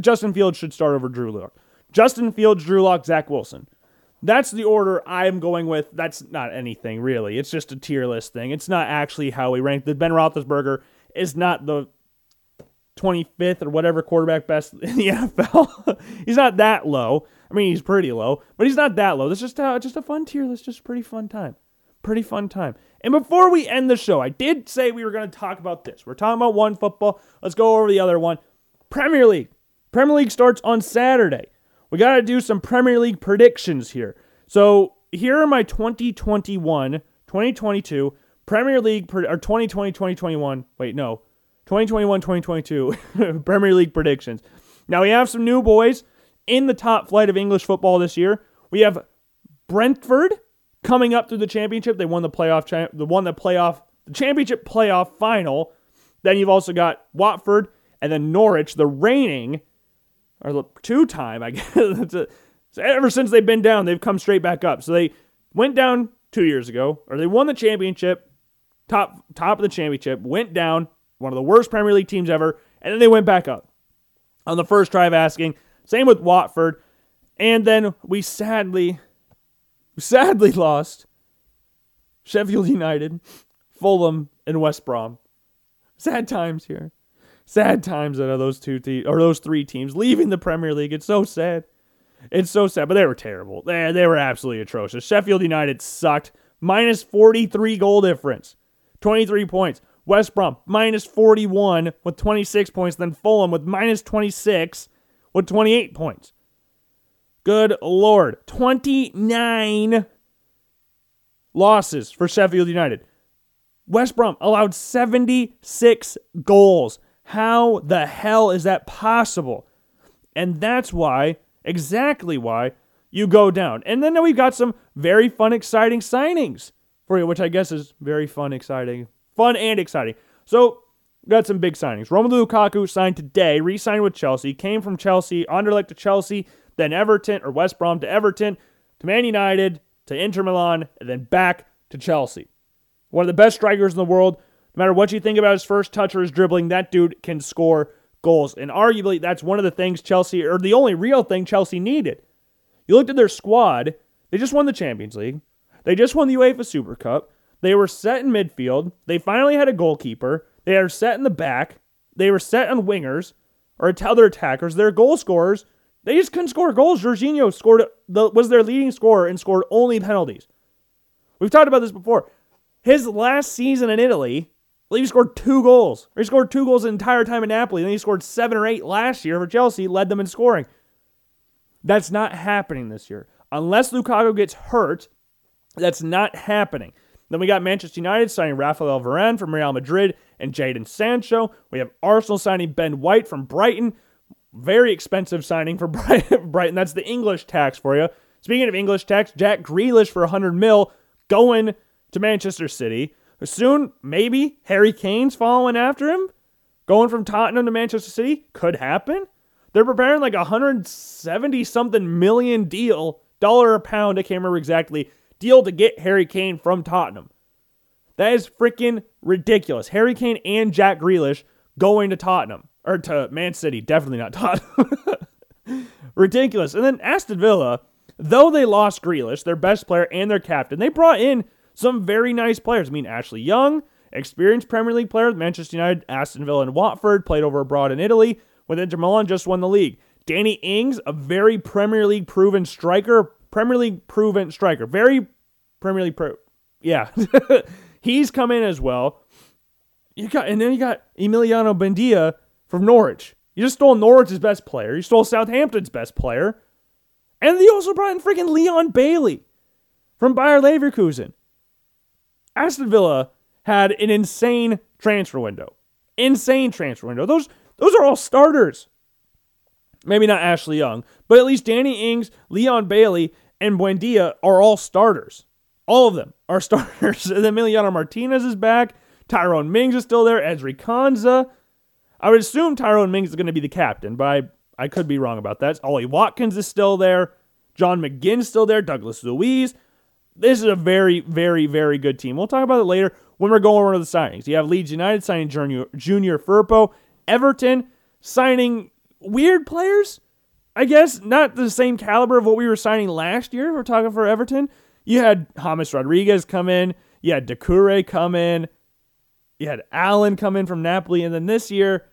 Justin Fields should start over Drew Lock. Justin Fields, Drew Lock, Zach Wilson. That's the order I'm going with. That's not anything really. It's just a tier list thing. It's not actually how we rank. The Ben Roethlisberger is not the 25th or whatever quarterback best [laughs] in the NFL. [laughs] he's not that low. I mean, he's pretty low, but he's not that low. This is just a, just a fun tier list, just a pretty fun time. Pretty fun time. And before we end the show, I did say we were going to talk about this. We're talking about one football. Let's go over the other one. Premier League. Premier League starts on Saturday. We got to do some Premier League predictions here. So here are my 2021, 2022 Premier League, or 2020, 2021. Wait, no. 2021 2022 [laughs] Premier League predictions. Now we have some new boys in the top flight of English football this year. We have Brentford coming up through the championship. They won the playoff, the won the playoff, the championship playoff final. Then you've also got Watford and then Norwich, the reigning or the two-time, I [laughs] guess. ever since they've been down, they've come straight back up. So they went down two years ago, or they won the championship, top top of the championship, went down, one of the worst Premier League teams ever, and then they went back up on the first try of asking. Same with Watford. And then we sadly, sadly [laughs] lost Sheffield United, Fulham, and West Brom. Sad times here. Sad times out of those two teams or those three teams leaving the Premier League. It's so sad. It's so sad, but they were terrible. They, they were absolutely atrocious. Sheffield United sucked. Minus 43 goal difference. 23 points. West Brom minus 41 with 26 points, then Fulham with minus 26 with 28 points. Good Lord. 29 losses for Sheffield United. West Brom allowed 76 goals. How the hell is that possible? And that's why, exactly why, you go down. And then we've got some very fun, exciting signings for you, which I guess is very fun, exciting fun and exciting. So, got some big signings. Romelu Lukaku signed today, re signed with Chelsea, came from Chelsea, Anderlecht to Chelsea, then Everton or West Brom to Everton, to Man United, to Inter Milan, and then back to Chelsea. One of the best strikers in the world. No matter what you think about his first touch or his dribbling, that dude can score goals. And arguably, that's one of the things Chelsea, or the only real thing Chelsea needed. You looked at their squad, they just won the Champions League, they just won the UEFA Super Cup, they were set in midfield. They finally had a goalkeeper. They are set in the back. They were set on wingers or other attackers. Their goal scorers, they just couldn't score goals. Jorginho scored the, was their leading scorer and scored only penalties. We've talked about this before. His last season in Italy, he scored two goals. He scored two goals the entire time in Napoli. Then he scored seven or eight last year for Chelsea, led them in scoring. That's not happening this year. Unless Lukaku gets hurt, that's not happening. Then we got Manchester United signing Rafael Varane from Real Madrid and Jadon Sancho. We have Arsenal signing Ben White from Brighton. Very expensive signing for [laughs] Brighton. That's the English tax for you. Speaking of English tax, Jack Grealish for 100 mil going to Manchester City. Soon, maybe Harry Kane's following after him. Going from Tottenham to Manchester City could happen. They're preparing like a 170 something million deal, dollar a pound, I can't remember exactly, deal to get Harry Kane from Tottenham. That is freaking ridiculous. Harry Kane and Jack Grealish going to Tottenham or to Man City, definitely not [laughs] Tottenham. ridiculous. And then Aston Villa, though they lost Grealish, their best player and their captain, they brought in some very nice players. I mean, Ashley Young, experienced Premier League player with Manchester United, Aston Villa, and Watford, played over abroad in Italy, with Inter Milan just won the league. Danny Ings, a very Premier League proven striker, Premier League proven striker. Very Premier League pro. Yeah. [laughs] He's come in as well. You got and then you got Emiliano Buendia from Norwich. You just stole Norwich's best player. You stole Southampton's best player. And you also brought in freaking Leon Bailey from Bayer Leverkusen. Aston Villa had an insane transfer window. Insane transfer window. Those those are all starters. Maybe not Ashley Young, but at least Danny Ings, Leon Bailey, and Buendia are all starters. All of them are [laughs] starters. and Emiliano Martinez is back. Tyrone Mings is still there. Ezri Konsa. I would assume Tyrone Mings is going to be the captain, but I, I could be wrong about that. Ollie Watkins is still there. John McGinn's still there. Douglas Luiz. This is a very, very, very good team. We'll talk about it later when we're going over the signings. You have Leeds United signing Junior, Junior Firpo. Everton signing weird players. I guess not the same caliber of what we were signing last year. We're talking for Everton. You had James Rodriguez come in. You had Doucouré come in. You had Allan come in from Napoli. And then this year,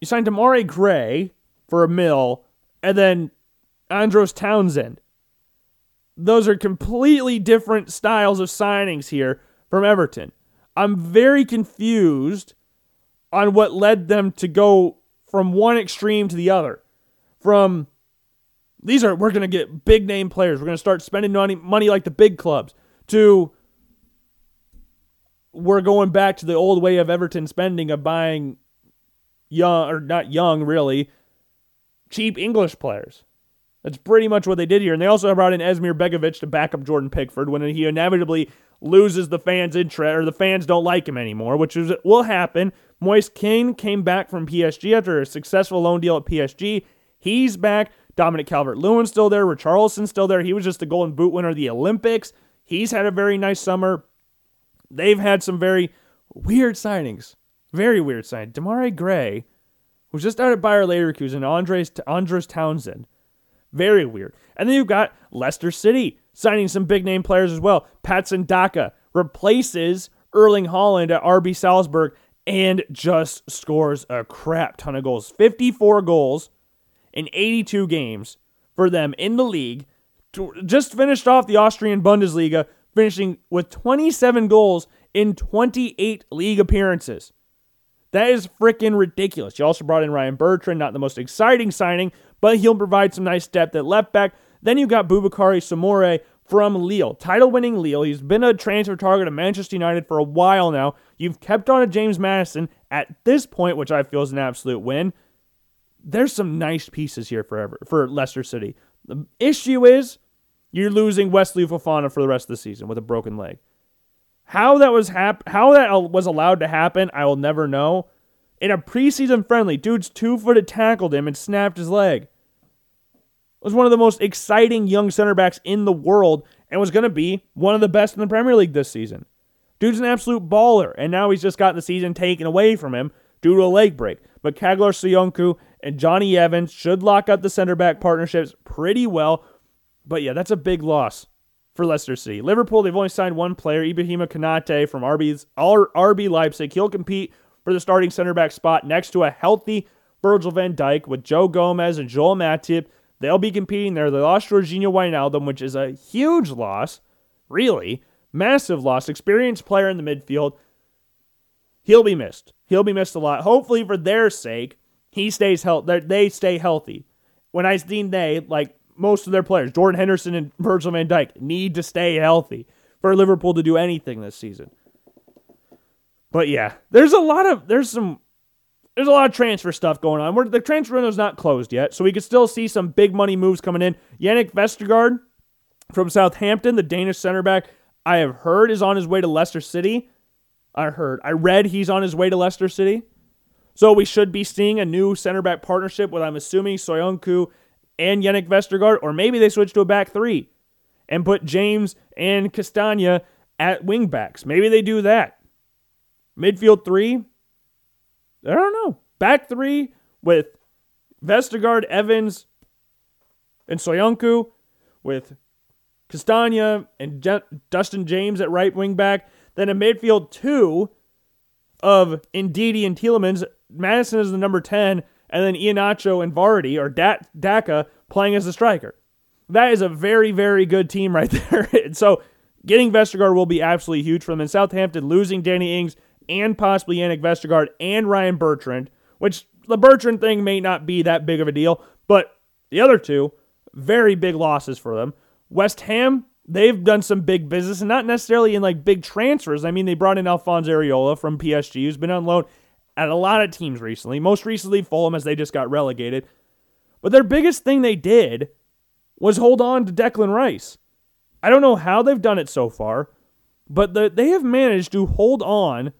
you signed Demarai Gray for a mill. And then Andros Townsend. Those are completely different styles of signings here from Everton. I'm very confused on what led them to go from one extreme to the other. From these are we're going to get big name players. We're going to start spending money money like the big clubs to we're going back to the old way of Everton spending of buying young or not young really cheap English players. That's pretty much what they did here. And they also brought in Asmir Begovic to back up Jordan Pickford when he inevitably loses the fans' interest or the fans don't like him anymore, which is will happen. Moise Kean came back from PSG after a successful loan deal at PSG. He's back. Dominic Calvert Lewin's still there. Richarlison's still there. He was just the Golden Boot winner of the Olympics. He's had a very nice summer. They've had some very weird signings. Very weird signing. Demarai Gray, who's just out at Bayer Leverkusen, and Andros, Townsend. Very weird. And then you've got Leicester City signing some big name players as well. Patson Daka replaces Erling Haaland at RB Salzburg and just scores a crap ton of goals. 54 goals in 82 games for them in the league. Just finished off the Austrian Bundesliga, finishing with 27 goals in 28 league appearances. That is freaking ridiculous. You also brought in Ryan Bertrand, not the most exciting signing, but he'll provide some nice depth at left back. Then you got Boubakary Soumaré from Lille, title winning Lille. He's been a transfer target of Manchester United for a while now. You've kept on a James Maddison at this point, which I feel is an absolute win there's some nice pieces here for for Leicester City. The issue is you're losing Wesley Fofana for the rest of the season with a broken leg. How that was hap- how that was allowed to happen, I will never know. In a preseason friendly, dude's two footed tackled him and snapped his leg. Was one of the most exciting young center backs in the world and was going to be one of the best in the Premier League this season. Dude's an absolute baller, and now he's just gotten the season taken away from him due to a leg break. But Caglar Soyuncu and Jonny Evans should lock up the center back partnerships pretty well. But yeah, that's a big loss for Leicester City. Liverpool, they've only signed one player, Ibrahima Konate from RB's, RB Leipzig. He'll compete for the starting center back spot next to a healthy Virgil van Dijk with Joe Gomez and Joel Matip. They'll be competing there. They lost Georginio Wijnaldum, which is a huge loss, really. Massive loss. Experienced player in the midfield. He'll be missed. He'll be missed a lot. Hopefully, for their sake, he stays healthy. They stay healthy. When I seen they, like most of their players, Jordan Henderson and Virgil van Dijk, need to stay healthy for Liverpool to do anything this season. But yeah, there's a lot of there's some there's a lot of transfer stuff going on. We're, the transfer window's not closed yet, so we could still see some big money moves coming in. Jannik Vestergaard from Southampton, the Danish center back, I have heard is on his way to Leicester City. I heard, I read he's on his way to Leicester City. So we should be seeing a new center back partnership with, I'm assuming, Soyuncu and Jannik Vestergaard, or maybe they switch to a back three and put James and Castagna at wing backs. Maybe they do that. Midfield three, I don't know. Back three with Vestergaard, Evans, and Soyuncu, with Castagna and Dustin James at right wing back. Then a midfield two of Ndidi and Tielemans Maddison is the number 10, and then Iheanacho and Vardy, or Daka, playing as the striker. That is a very, very good team right [laughs] there. so getting Vestergaard will be absolutely huge for them. And Southampton losing Danny Ings and possibly Jannik Vestergaard and Ryan Bertrand, which the Bertrand thing may not be that big of a deal, but the other two, very big losses for them. West Ham, they've done some big business and not necessarily in like big transfers. I mean, they brought in Alphonse Areola from PSG, who's been on loan at a lot of teams recently, most recently Fulham as they just got relegated. But their biggest thing they did was hold on to Declan Rice. I don't know how they've done it so far, but the, they have managed to hold on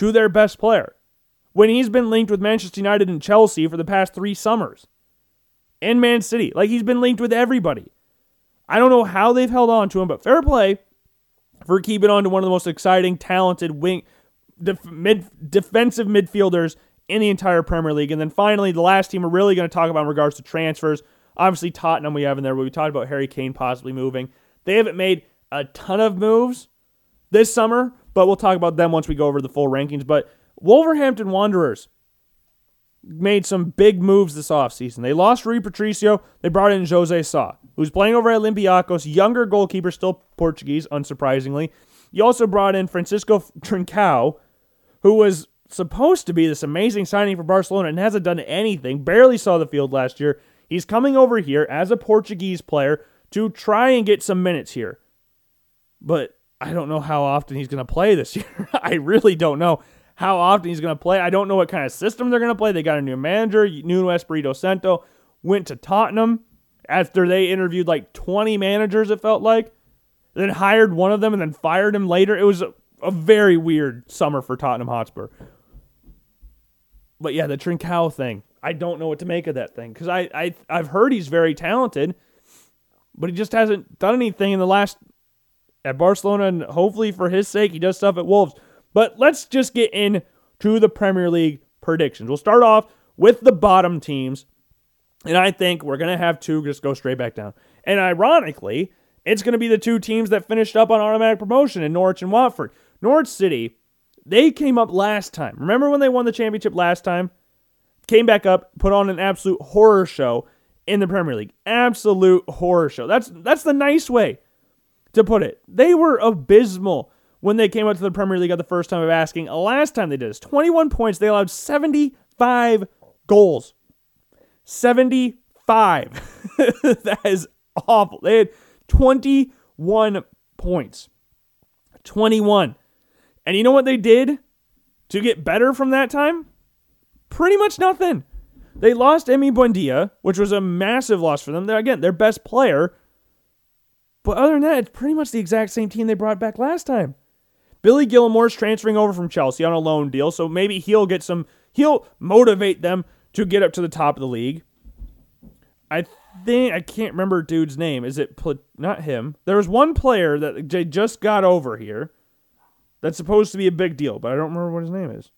to their best player when he's been linked with Manchester United and Chelsea for the past three summers. And Man City. Like he's been linked with everybody. I don't know how they've held on to him, but fair play for keeping on to one of the most exciting, talented wing def- mid- defensive midfielders in the entire Premier League. And then finally, the last team we're really going to talk about in regards to transfers. Obviously, Tottenham we have in there, we talked about Harry Kane possibly moving. They haven't made a ton of moves this summer, but we'll talk about them once we go over the full rankings. But Wolverhampton Wanderers made some big moves this offseason. They lost Rui Patricio. They brought in Jose Sá, who's playing over at Olympiacos, younger goalkeeper, still Portuguese, unsurprisingly. You also brought in Francisco Trincao, who was supposed to be this amazing signing for Barcelona and hasn't done anything, barely saw the field last year. He's coming over here as a Portuguese player to try and get some minutes here. But I don't know how often he's going to play this year. [laughs] I really don't know how often he's going to play. I don't know what kind of system they're going to play. They got a new manager, Nuno Espirito Santo, went to Tottenham after they interviewed like 20 managers, it felt like, then hired one of them and then fired him later. It was a, a very weird summer for Tottenham Hotspur. But yeah, the Trincao thing, I don't know what to make of that thing because I, I I've heard he's very talented, but he just hasn't done anything in the last at Barcelona, and hopefully for his sake, he does stuff at Wolves. But let's just get into the Premier League predictions. We'll start off with the bottom teams, and I think we're going to have two just go straight back down. And ironically, it's going to be the two teams that finished up on automatic promotion in Norwich and Watford. Norwich City, they came up last time. Remember when they won the championship last time? Came back up, put on an absolute horror show in the Premier League. Absolute horror show. That's that's the nice way to put it. They were abysmal when they came out to the Premier League at the first time of asking. Last time they did this, 21 points. They allowed 75 goals. 75. [laughs] that is awful. They had 21 points. 21. And you know what they did to get better from that time? Pretty much nothing. They lost Emi Buendia, which was a massive loss for them. They're, again, their best player. But other than that, it's pretty much the exact same team they brought back last time. Billy Gilmour's transferring over from Chelsea on a loan deal, so maybe he'll get some, he'll motivate them to get up to the top of the league. I think, I can't remember dude's name. Is it, not him? There was one player that they just got over here that's supposed to be a big deal, but I don't remember what his name is.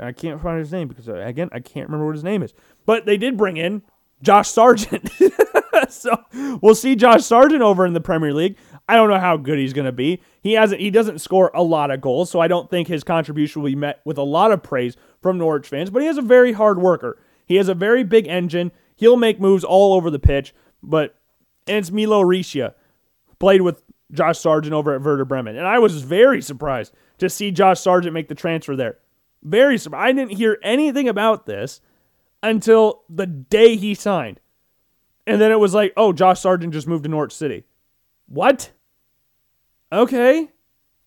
I can't find his name because, again, I can't remember what his name is. But they did bring in Josh Sargent. [laughs] so we'll see Josh Sargent over in the Premier League. I don't know how good he's going to be. He hasn't. He doesn't score a lot of goals, so I don't think his contribution will be met with a lot of praise from Norwich fans. But he is a very hard worker. He has a very big engine. He'll make moves all over the pitch. But and it's Milot Rashica, played with Josh Sargent over at Werder Bremen, and I was very surprised to see Josh Sargent make the transfer there. Very surprised. I didn't hear anything about this until the day he signed. And then it was like, oh, Josh Sargent just moved to Norwich City. What? Okay.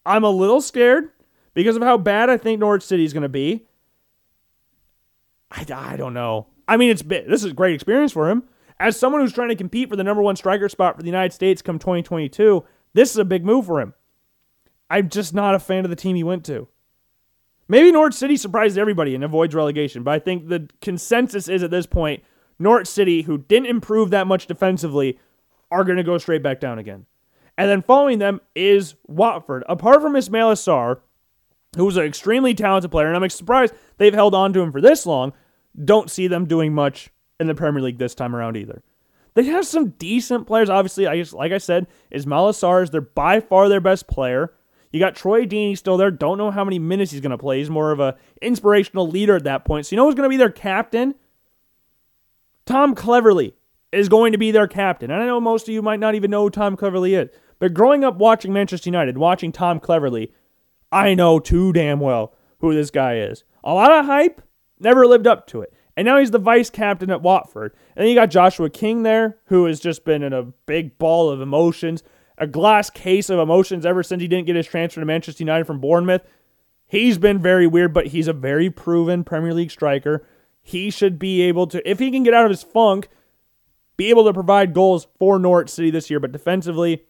I'm a little scared because of how bad I think Norwich City is going to be. I, I don't know. I mean, it's this is a great experience for him. As someone who's trying to compete for the number one striker spot for the United States come 2022, this is a big move for him. I'm just not a fan of the team he went to. Maybe Norwich City surprised everybody and avoids relegation, but I think the consensus is at this point Norwich City, who didn't improve that much defensively, are going to go straight back down again. And then following them is Watford. Apart from Ismaila Sarr, who was an extremely talented player, and I'm surprised they've held on to him for this long, don't see them doing much in the Premier League this time around either. They have some decent players. Obviously, I guess, like I said, Ismaila Sarr is their by far their best player. You got Troy Deeney still there. Don't know how many minutes he's going to play. He's more of a inspirational leader at that point. So you know who's going to be their captain? Tom Cleverley is going to be their captain. And I know most of you might not even know who Tom Cleverley is. But growing up watching Manchester United, watching Tom Cleverley, I know too damn well who this guy is. A lot of hype, never lived up to it. And now he's the vice captain at Watford. And then you got Joshua King there, who has just been in a big ball of emotions a glass case of emotions ever since he didn't get his transfer to Manchester United from Bournemouth. He's been very weird, but he's a very proven Premier League striker. He should be able to, if he can get out of his funk, be able to provide goals for Norwich City this year. But defensively,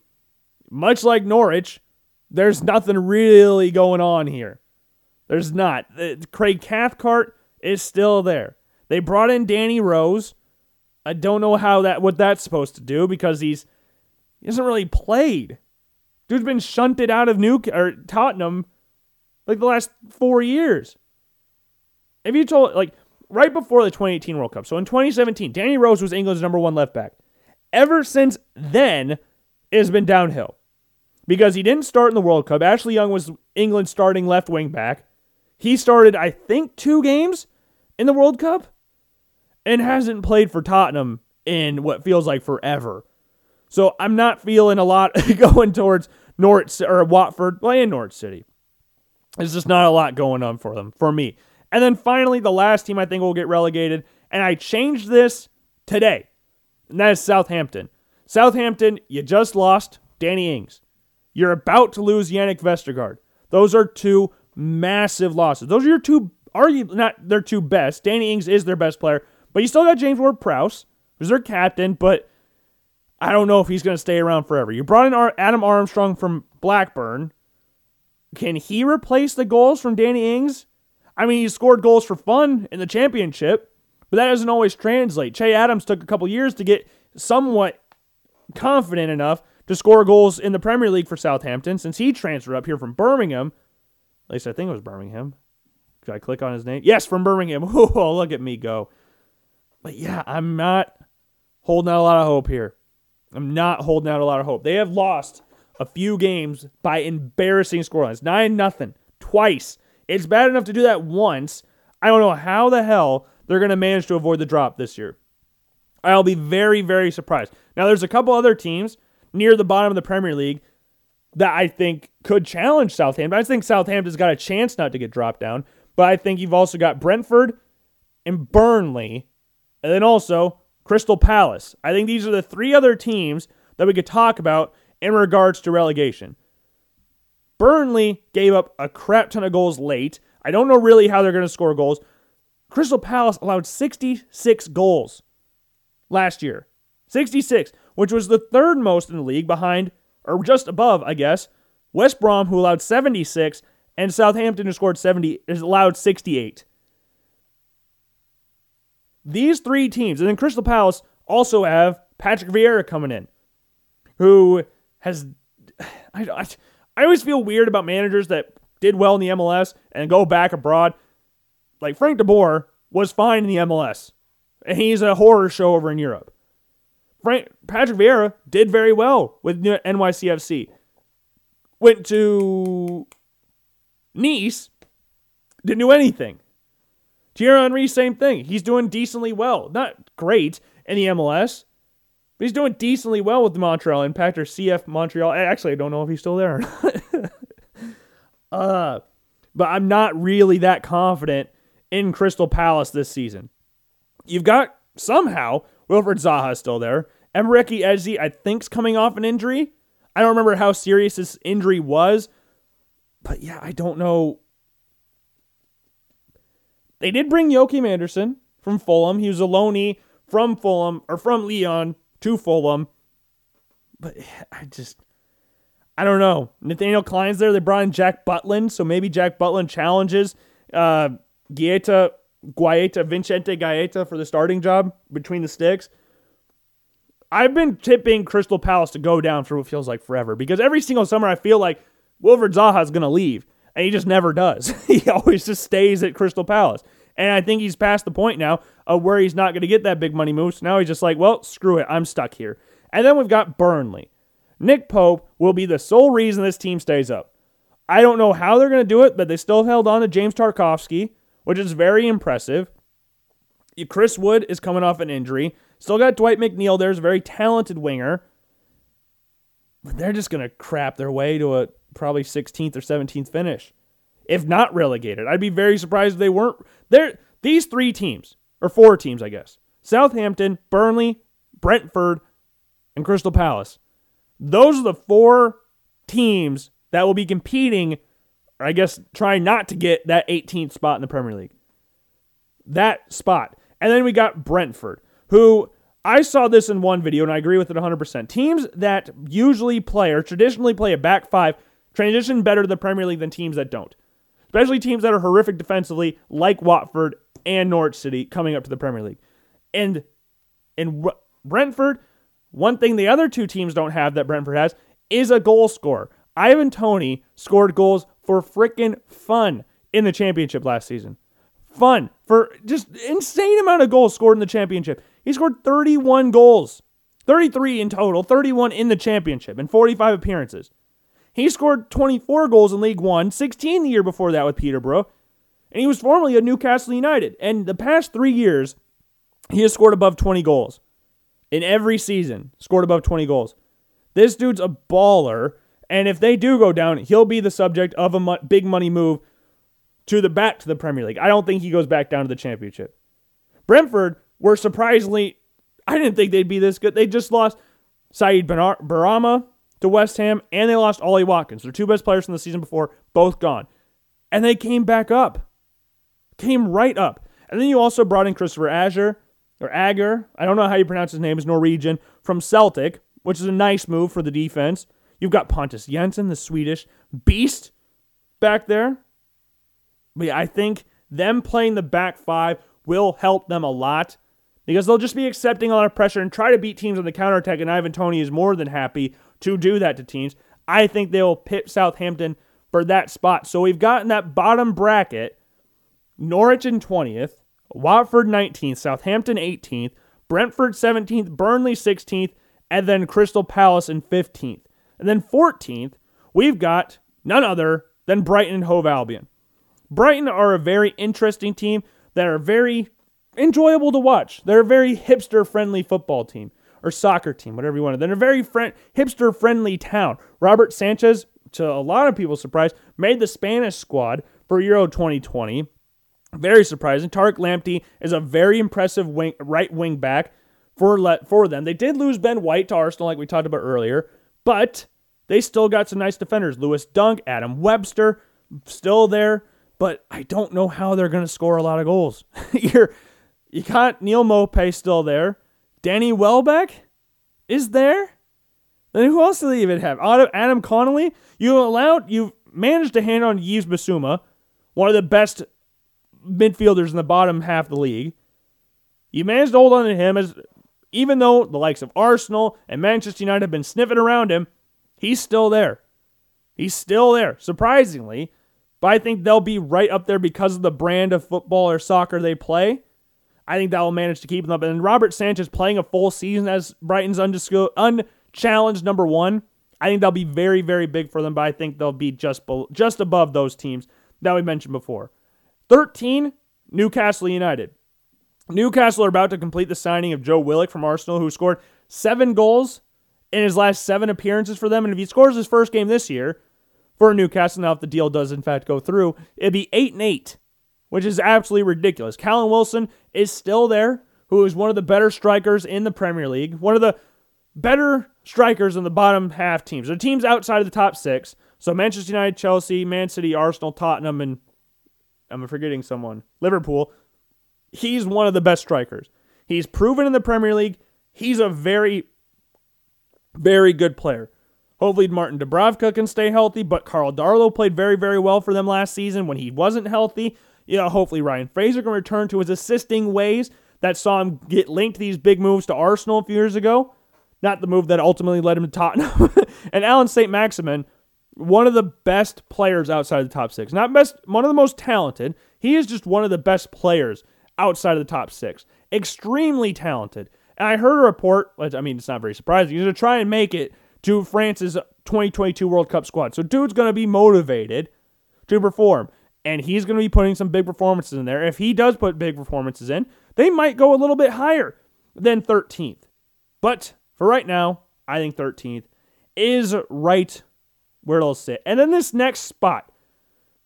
much like Norwich, there's nothing really going on here. There's not. Craig Cathcart is still there. They brought in Danny Rose. I don't know how that what that's supposed to do because he's he hasn't really played. Dude's been shunted out of New or Tottenham like the last four years. if you told like right before the 2018 World Cup, so in 2017, Danny Rose was England's number one left back. Ever since then, it has been downhill because he didn't start in the World Cup. Ashley Young was England's starting left wing back. He started, I think, two games in the World Cup and hasn't played for Tottenham in what feels like forever. So I'm not feeling a lot [laughs] going towards Norwich or Watford, and Norwich City. There's just not a lot going on for them, for me. And then finally, the last team I think will get relegated, and I changed this today, and that is Southampton. Southampton, you just lost Danny Ings. You're about to lose Jannik Vestergaard. Those are two massive losses. Those are your two, you not their two best. Danny Ings is their best player, but you still got James Ward Prowse, who's their captain, but I don't know if he's going to stay around forever. You brought in Adam Armstrong from Blackburn. Can he replace the goals from Danny Ings? I mean, he scored goals for fun in the championship, but that doesn't always translate. Che Adams took a couple years to get somewhat confident enough to score goals in the Premier League for Southampton since he transferred up here from Birmingham. At least I think it was Birmingham. Should I click on his name? Yes, from Birmingham. [laughs] Oh, look at me go. But yeah, I'm not holding out a lot of hope here. I'm not holding out a lot of hope. They have lost a few games by embarrassing scorelines. 9 nothing twice. It's bad enough to do that once. I don't know how the hell they're going to manage to avoid the drop this year. I'll be very, very surprised. Now, there's a couple other teams near the bottom of the Premier League that I think could challenge Southampton. I think Southampton's got a chance not to get dropped down, but I think you've also got Brentford and Burnley, and then also Crystal Palace. I think these are the three other teams that we could talk about in regards to relegation. Burnley gave up a crap ton of goals late. I don't know really how they're going to score goals. Crystal Palace allowed 66 goals last year. 66, which was the third most in the league behind, or just above, I guess, West Brom, who allowed 76, and Southampton, who scored 70, is allowed 68. These three teams, and then Crystal Palace also have Patrick Vieira coming in, who has. [sighs] I, I, I always feel weird about managers that did well in the MLS and go back abroad. Like Frank de Boer was fine in the MLS, and he's a horror show over in Europe. Frank Patrick Vieira did very well with NYCFC. Went to Nice, didn't do anything. Thierry Henry, same thing. He's doing decently well. Not great in the MLS, but he's doing decently well with the Montreal Impact or CF Montreal. Actually, I don't know if he's still there or not. [laughs] uh, but I'm not really that confident in Crystal Palace this season. You've got somehow Wilfried Zaha still there. Emre Eze, I think's coming off an injury. I don't remember how serious this injury was, but yeah, I don't know they did bring Joachim Andersen from Fulham. He was a loanee from Fulham or from Lyon to Fulham. But [sighs] I just I don't know. Nathaniel Clyne's there. They brought in Jack Butland, so maybe Jack Butland challenges uh Guaita Vicente Guaita for the starting job between the sticks. I've been tipping Crystal Palace to go down for what feels like forever because every single summer I feel like Wilfried Zaha is going to leave and he just never does. [laughs] he always just stays at Crystal Palace. And I think he's past the point now of where he's not going to get that big money moves. Now he's just like, well, screw it. I'm stuck here. And then we've got Burnley. Nick Pope will be the sole reason this team stays up. I don't know how they're going to do it, but they still held on to James Tarkowski, which is very impressive. Chris Wood is coming off an injury. Still got Dwight McNeil there, a very talented winger. But they're just going to crap their way to a probably 16th or 17th finish, if not relegated. I'd be very surprised if they weren't. There, these three teams, or four teams, I guess Southampton, Burnley, Brentford, and Crystal Palace. Those are the four teams that will be competing, or I guess trying not to get that 18th spot in the Premier League. That spot. And then we got Brentford, who I saw this in one video and I agree with it 100%. Teams that usually play or traditionally play a back five transition better to the Premier League than teams that don't. Especially teams that are horrific defensively, like Watford and Norwich City coming up to the Premier League. And in Brentford, one thing the other two teams don't have that Brentford has is a goal scorer. Ivan Toney scored goals for freaking fun in the championship last season. fun for just insane amount of goals scored in the championship. He scored 31 goals, 33 in total, 31 in the championship, and 45 appearances. He scored 24 goals in League One, 16 the year before that with Peterborough, and he was formerly at Newcastle United. And the past three years, he has scored above 20 goals in every season. Scored above 20 goals. This dude's a baller, and if they do go down, he'll be the subject of a big money move to the back to the Premier League. I don't think he goes back down to the Championship. Brentford were surprisingly, I didn't think they'd be this good. They just lost Saeed Benrahma to West Ham, and they lost Ollie Watkins. Their two best players from the season before, both gone. And they came back up. Came right up. And then you also brought in Kristoffer Azure, or Ager, I don't know how you pronounce his name, is Norwegian, from Celtic, which is a nice move for the defense. You've got Pontus Jansson, the Swedish beast, back there. But yeah, I think them playing the back five will help them a lot because they'll just be accepting a lot of pressure and try to beat teams on the counterattack. And Ivan Toney is more than happy to do that to teams. I think they'll pit Southampton for that spot. So we've gotten that bottom bracket Norwich in 20th, Watford 19th, Southampton 18th, Brentford 17th, Burnley 16th, and then Crystal Palace in 15th. And then 14th, we've got none other than Brighton and Hove Albion. Brighton are a very interesting team that are very enjoyable to watch. They're a very hipster friendly football team or soccer team, whatever you want. They're a very friend, hipster friendly town. Robert Sanchez, to a lot of people's surprise, made the Spanish squad for Euro 2020. Very surprising. Tariq Lamptey is a very impressive wing, right wing back for let for them. They did lose Ben White to Arsenal, like we talked about earlier, but they still got some nice defenders. Lewis Dunk, Adam Webster, still there but I don't know how they're going to score a lot of goals. [laughs] You're, you got Neal Maupay still there. Danny Welbeck is there. Then who else do they even have? Aaron Connolly. You allowed you managed to hand on Yves Bissouma, one of the best midfielders in the bottom half of the league. You managed to hold on to him as even though the likes of Arsenal and Manchester United have been sniffing around him, he's still there. He's still there. Surprisingly, but I think they'll be right up there because of the brand of football or soccer they play. I think that will manage to keep them up. And Robert Sanchez playing a full season as Brighton's unchallenged number one. I think that'll be very, very big for them, but I think they'll be just below, just above those teams that we mentioned before. 13, Newcastle United. Newcastle are about to complete the signing of Joe Willock from Arsenal, who scored seven goals in his last seven appearances for them. And if he scores his first game this year, for Newcastle. Now, if the deal does in fact go through, it'd be eight and eight, which is absolutely ridiculous. Callum Wilson is still there, who is one of the better strikers in the Premier League, one of the better strikers in the bottom half teams. The teams outside of the top six. So Manchester United, Chelsea, Man City, Arsenal, Tottenham, and I'm forgetting someone. Liverpool. He's one of the best strikers. He's proven in the Premier League. He's a very, very good player. Hopefully, Martin Dubravka can stay healthy, but Karl Darlow played very, very well for them last season when he wasn't healthy. You know, hopefully, Ryan Fraser can return to his assisting ways that saw him get linked these big moves to Arsenal a few years ago. Not the move that ultimately led him to Tottenham. [laughs] and Allan St. Maximin, one of the best players outside of the top six. Not best, one of the most talented. He is just one of the best players outside of the top six. Extremely talented. And I heard a report, I mean, it's not very surprising, he's going to try and make it to France's 2022 World Cup squad. So dude's going to be motivated to perform. And he's going to be putting some big performances in there. If he does put big performances in, they might go a little bit higher than 13th. But for right now, I think 13th is right where it'll sit. And then this next spot,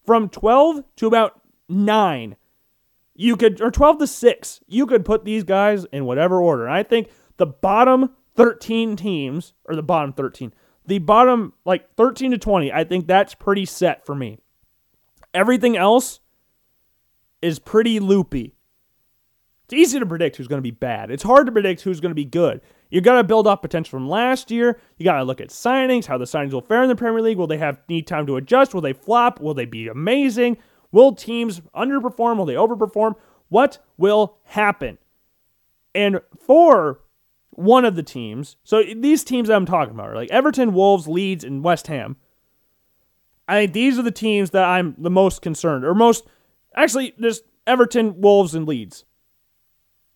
from 12 to about 9, you could, or 12 to 6, you could put these guys in whatever order. I think the bottom 13 teams, or the bottom 13, the bottom like 13 to 20, I think that's pretty set for me. Everything else is pretty loopy. It's easy to predict who's going to be bad. It's hard to predict who's going to be good. You got to build up potential from last year. You got to look at signings, how the signings will fare in the Premier League. Will they have need time to adjust? Will they flop? Will they be amazing? Will teams underperform? Will they overperform? What will happen? And for one of the teams. So these teams I'm talking about are like Everton, Wolves, Leeds, and West Ham. I think these are the teams that I'm the most concerned, or most actually, just Everton, Wolves, and Leeds.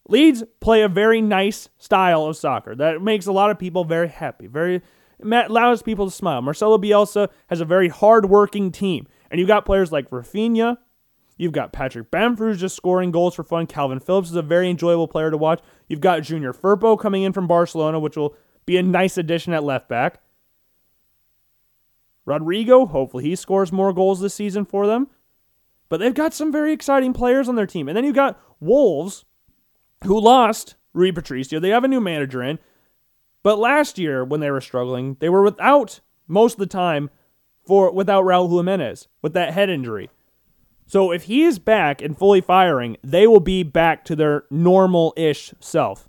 Leeds play a very nice style of soccer that makes a lot of people very happy, very allows people to smile. Marcelo Bielsa has a very hard-working team, and you've got players like Raphinha. You've got Patrick Bamford just scoring goals for fun. Kalvin Phillips is a very enjoyable player to watch. You've got Junior Firpo coming in from Barcelona, which will be a nice addition at left back. Rodrigo, hopefully he scores more goals this season for them. But they've got some very exciting players on their team. And then you've got Wolves, who lost Rui Patricio. They have a new manager in. But last year, when they were struggling, they were without most of the time for without Raul Jimenez with that head injury. So if he is back and fully firing, they will be back to their normal ish self.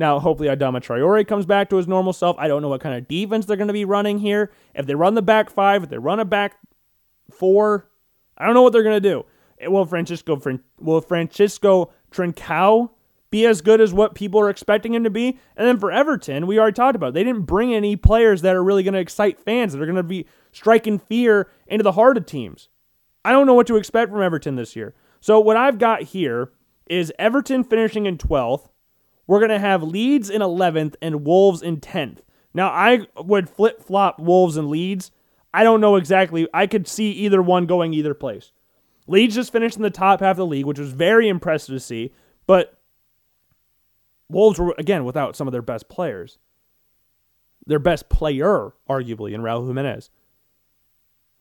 Now, hopefully, Adama Traore comes back to his normal self. I don't know what kind of defense they're going to be running here. If they run the back five, if they run a back four, I don't know what they're going to do. Eh, will Francisco will Francisco Trincao be as good as what people are expecting him to be? And then for Everton, we already talked about. It. They didn't bring any players that are really going to excite fans that are going to be striking fear into the heart of teams. I don't know what to expect from Everton this year. So what I've got here is Everton finishing in 12th. We're going to have Leeds in 11th and Wolves in 10th. Now I would flip flop Wolves and Leeds. I don't know exactly. I could see either one going either place. Leeds just finished in the top half of the league, which was very impressive to see, but Wolves were again without some of their best players. Their best player, arguably, in Raul Jimenez.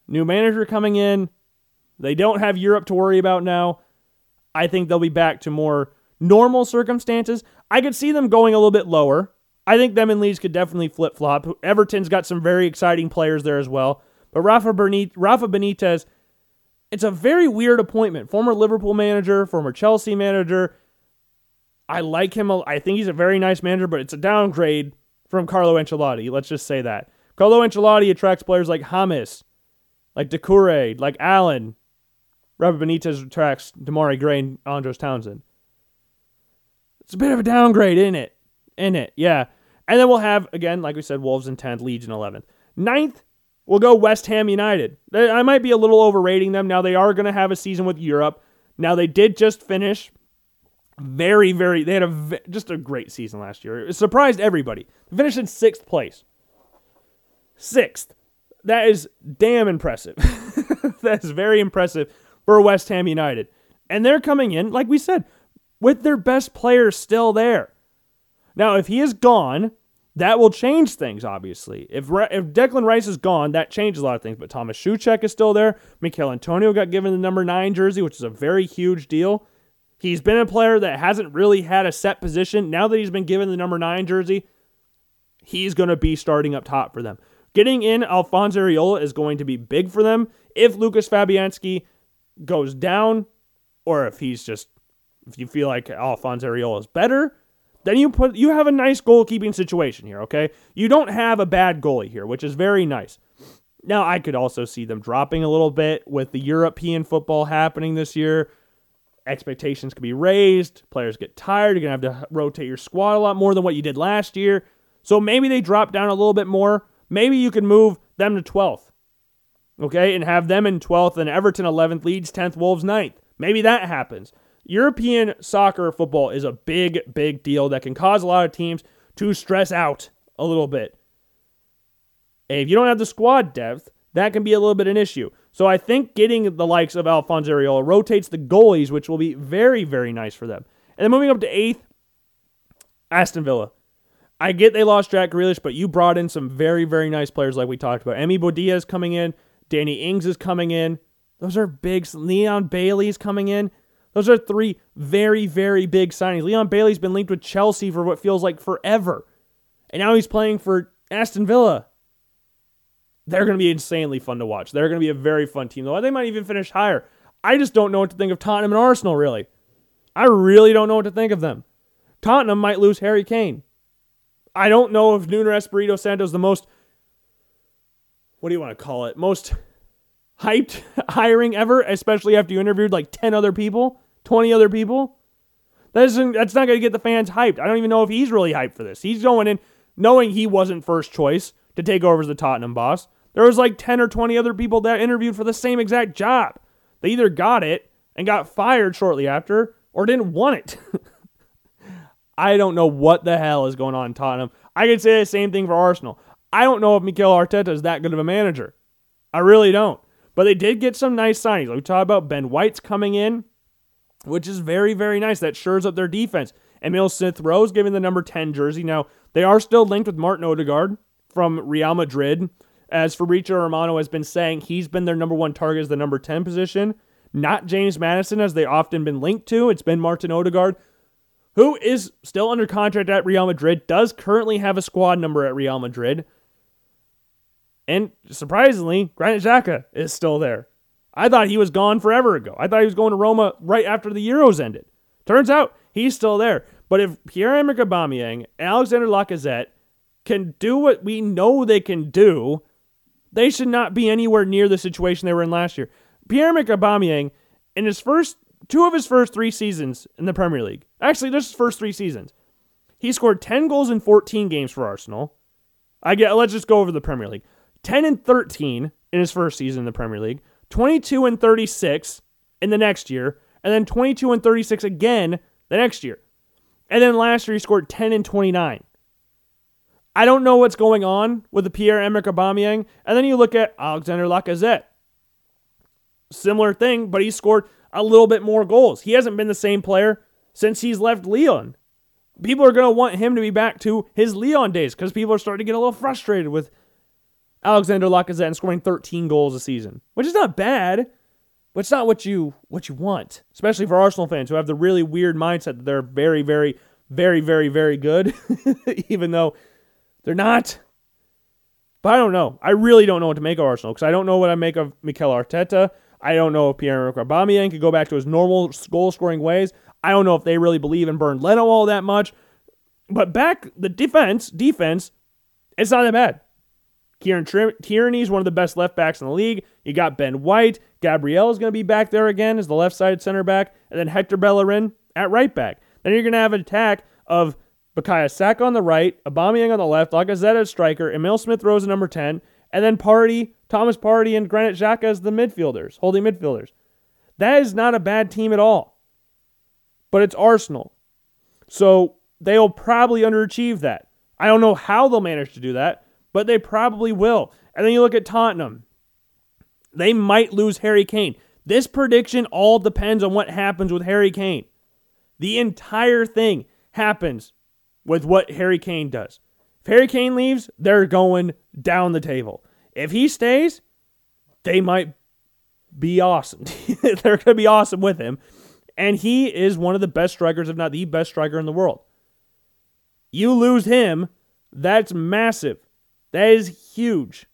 New manager coming in. They don't have Europe to worry about now. I think they'll be back to more normal circumstances. I could see them going a little bit lower. I think them and Leeds could definitely flip flop. Everton's got some very exciting players there as well. But Rafa, Benitez, Rafa Benitez, it's a very weird appointment. Former Liverpool manager, former Chelsea manager. I like him. I think he's a very nice manager, but it's a downgrade from Carlo Ancelotti. Let's just say that. Carlo Ancelotti attracts players like James, like Doucouré, like Allen, Rafa Benitez attracts Demarai Gray and Andros Townsend. It's a bit of a downgrade, in it? In it, yeah. And then we'll have, again, like we said, Wolves in 10th, Leeds in 11th. Ninth, we'll go West Ham United. I might be a little overrating them. Now, they are going to have a season with Europe. Now, they did just finish very, very, they had a just a great season last year. It surprised everybody. Finished in sixth place. Sixth. That is damn impressive. [laughs] that is very impressive for West Ham United. And they're coming in, like we said, with their best player still there. Now, if he is gone, that will change things, obviously. If, if Declan Rice is gone, that changes a lot of things. But Thomas Soucek is still there. Michail Antonio got given the number nine jersey, which is a very huge deal. He's been a player that hasn't really had a set position. Now that he's been given the number nine jersey, he's going to be starting up top for them. Getting in Alphonse Areola is going to be big for them. If Lucas Fabianski goes down, or if he's just if you feel like Alphonse Areola is better, then you put you have a nice goalkeeping situation here, okay? You don't have a bad goalie here, which is very nice. Now I could also see them dropping a little bit with the European football happening this year. Expectations could be raised, players get tired, you're going to have to rotate your squad a lot more than what you did last year. So maybe they drop down a little bit more. Maybe you can move them to 12th okay, and have them in 12th and Everton 11th, Leeds 10th, Wolves 9th. Maybe that happens. European soccer football is a big, big deal that can cause a lot of teams to stress out a little bit. And if you don't have the squad depth, that can be a little bit an issue. So I think getting the likes of Alphonse Areola rotates the goalies, which will be very, very nice for them. And then moving up to eighth, Aston Villa. I get they lost Jack Grealish, but you brought in some very, very nice players like we talked about. Emi Buendia coming in. Danny Ings is coming in. Those are big. Leon Bailey's coming in. Those are three very, very big signings. Leon Bailey's been linked with Chelsea for what feels like forever. And now he's playing for Aston Villa. They're going to be insanely fun to watch. They're going to be a very fun team. Though they might even finish higher. I just don't know what to think of Tottenham and Arsenal, really. I really don't know what to think of them. Tottenham might lose Harry Kane. I don't know if Nuno Espirito Santo is the most what do you want to call it? Most hyped [laughs] hiring ever, especially after you interviewed like 10 other people, 20 other people. That isn't, that's not going to get the fans hyped. I don't even know if he's really hyped for this. He's going in knowing he wasn't first choice to take over as the Tottenham boss. There was like 10 or 20 other people that interviewed for the same exact job. They either got it and got fired shortly after or didn't want it. [laughs] I don't know what the hell is going on in Tottenham. I could say the same thing for Arsenal. I don't know if Mikel Arteta is that good of a manager. I really don't. But they did get some nice signings. Like we talked about Ben White's coming in, which is very, very nice. That shores up their defense. Emil Smith Rowe's giving the number 10 jersey. Now, they are still linked with Martin Odegaard from Real Madrid. As Fabrizio Romano has been saying, he's been their number one target as the number 10 position. Not James Maddison, as they often been linked to. It's been Martin Odegaard, who is still under contract at Real Madrid, does currently have a squad number at Real Madrid. And surprisingly, Granit Xhaka is still there. I thought he was gone forever ago. I thought he was going to Roma right after the Euros ended. Turns out he's still there. But if Pierre-Emerick Aubameyang, Alexander Lacazette can do what we know they can do, they should not be anywhere near the situation they were in last year. Pierre-Emerick Aubameyang, in his first two of his first three seasons in the Premier League, actually just his first three seasons, he scored 10 goals in 14 games for Arsenal. I get. Let's just go over the Premier League. 10 and 13 in his first season in the Premier League, 22 and 36 in the next year, and then 22 and 36 again the next year. And then last year he scored 10 and 29. I don't know what's going on with the Pierre-Emerick Aubameyang. And then you look at Alexander Lacazette. Similar thing, but he scored a little bit more goals. He hasn't been the same player since he's left Lyon. People are going to want him to be back to his Lyon days because people are starting to get a little frustrated with Alexander Lacazette and scoring 13 goals a season, which is not bad, but it's not what you what you want, especially for Arsenal fans who have the really weird mindset that they're very, very, very, very, very good, [laughs] even though they're not. But I don't know. I really don't know what to make of Arsenal because I don't know what I make of Mikel Arteta. I don't know if Pierre-Emerick Aubameyang could go back to his normal goal-scoring ways. I don't know if they really believe in Bernd Leno all that much. But back the defense, defense, it's not that bad. Kieran Tierney is one of the best left backs in the league. You got Ben White. Gabriel is going to be back there again as the left side center back. And then Hector Bellerin at right back. Then you're going to have an attack of Bukayo Saka on the right, Aubameyang on the left, Lacazette as striker, Emil Smith Rowe number 10, and then Partey, Thomas Partey, and Granit Xhaka as the midfielders, holding midfielders. That is not a bad team at all. But it's Arsenal. So they'll probably underachieve that. I don't know how they'll manage to do that, but they probably will. And then you look at Tottenham. They might lose Harry Kane. This prediction all depends on what happens with Harry Kane. The entire thing happens with what Harry Kane does. If Harry Kane leaves, they're going down the table. If he stays, they might be awesome. [laughs] they're going to be awesome with him. And he is one of the best strikers, if not the best striker in the world. You lose him, that's massive. That is huge.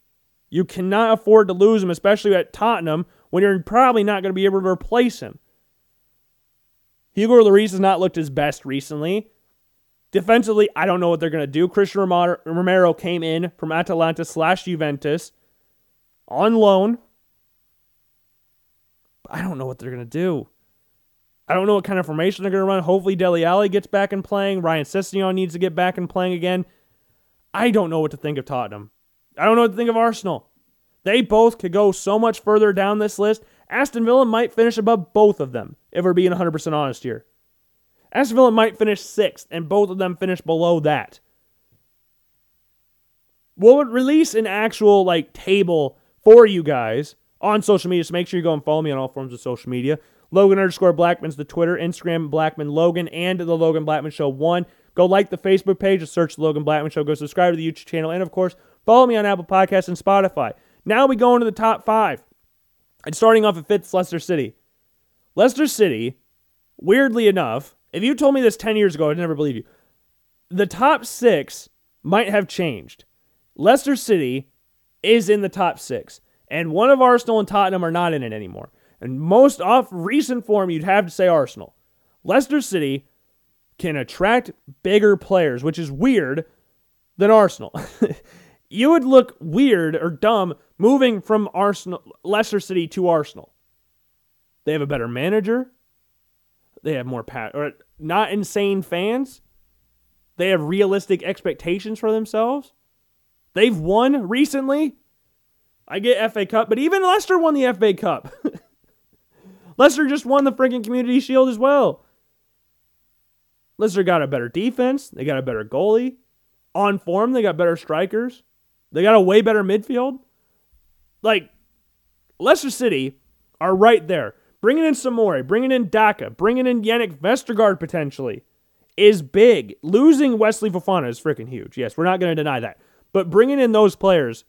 You cannot afford to lose him, especially at Tottenham, when you're probably not going to be able to replace him. Hugo Lloris has not looked his best recently. Defensively, I don't know what they're going to do. Cristian Romero came in from Atalanta slash Juventus on loan. I don't know what they're going to do. I don't know what kind of formation they're going to run. Hopefully, Dele Alli gets back and playing. Ryan Sessegnon needs to get back and playing again. I don't know what to think of Tottenham. I don't know what to think of Arsenal. They both could go so much further down this list. Aston Villa might finish above both of them, if we're being 100% honest here. Aston Villa might finish sixth, and both of them finish below that. We'll release an actual like table for you guys on social media. So make sure you go and follow me on all forms of social media. Logan underscore Blackman's the Twitter, Instagram Blackman Logan, and the Logan Blackman Show one. Go like the Facebook page, just search the Logan Blackman Show. Go subscribe to the YouTube channel, and of course, follow me on Apple Podcasts and Spotify. Now we go into the top five. And starting off at fifth, Leicester City. Leicester City, weirdly enough, if you told me this 10 years ago, I'd never believe you. The top six might have changed. Leicester City is in the top six, and one of Arsenal and Tottenham are not in it anymore. And most off recent form, you'd have to say Arsenal. Leicester City can attract bigger players, which is weird than Arsenal. [laughs] you would look weird or dumb moving from Arsenal Leicester City to Arsenal. They have a better manager. They have more pat or not insane fans. They have realistic expectations for themselves. They've won recently. I get FA Cup, but even Leicester won the FA Cup. [laughs] Leicester just won the freaking Community Shield as well. Leicester got a better defense. They got a better goalie. On form, they got better strikers. They got a way better midfield. Like, Leicester City are right there. Bringing in Soumaré, bringing in Daka, bringing in Jannik Vestergaard potentially is big. Losing Wesley Fofana is freaking huge. Yes, we're not going to deny that. But bringing in those players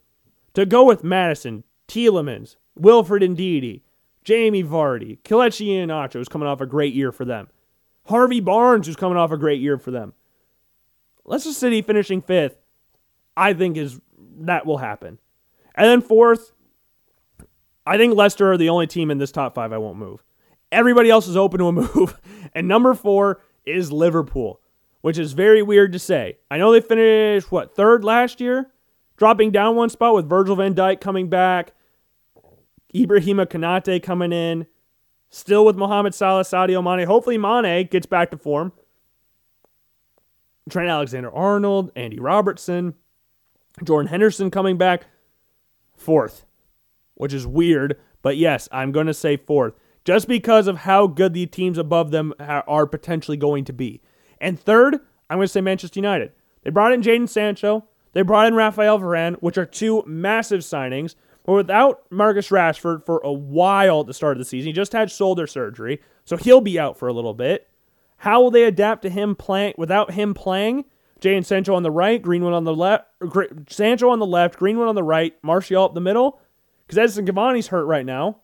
to go with Maddison, Tielemans, Wilfred Ndidi, Jamie Vardy, Kelechi Iheanacho is coming off a great year for them. Harvey Barnes, who's coming off a great year for them. Leicester City finishing fifth, I think is that will happen. And then fourth, I think Leicester are the only team in this top five I won't move. Everybody else is open to a [laughs] move. And number four is Liverpool, which is very weird to say. I know they finished, what, third last year? Dropping down one spot with Virgil van Dijk coming back, Ibrahima Konate coming in, still with Mohamed Salah, Sadio Mane. Hopefully Mane gets back to form. Trent Alexander Arnold, Andy Robertson, Jordan Henderson coming back. Fourth, which is weird, but yes, I'm going to say fourth, just because of how good the teams above them are potentially going to be. And third, I'm going to say Manchester United. They brought in Jadon Sancho, they brought in Raphael Varane, which are two massive signings. But without Marcus Rashford for a while at the start of the season, he just had shoulder surgery, so he'll be out for a little bit. How will they adapt to him playing without him playing? Jadon Sancho on the right, Greenwood on the left, Sancho on the left, Greenwood on the right, Martial up the middle. Because Edinson Cavani's hurt right now,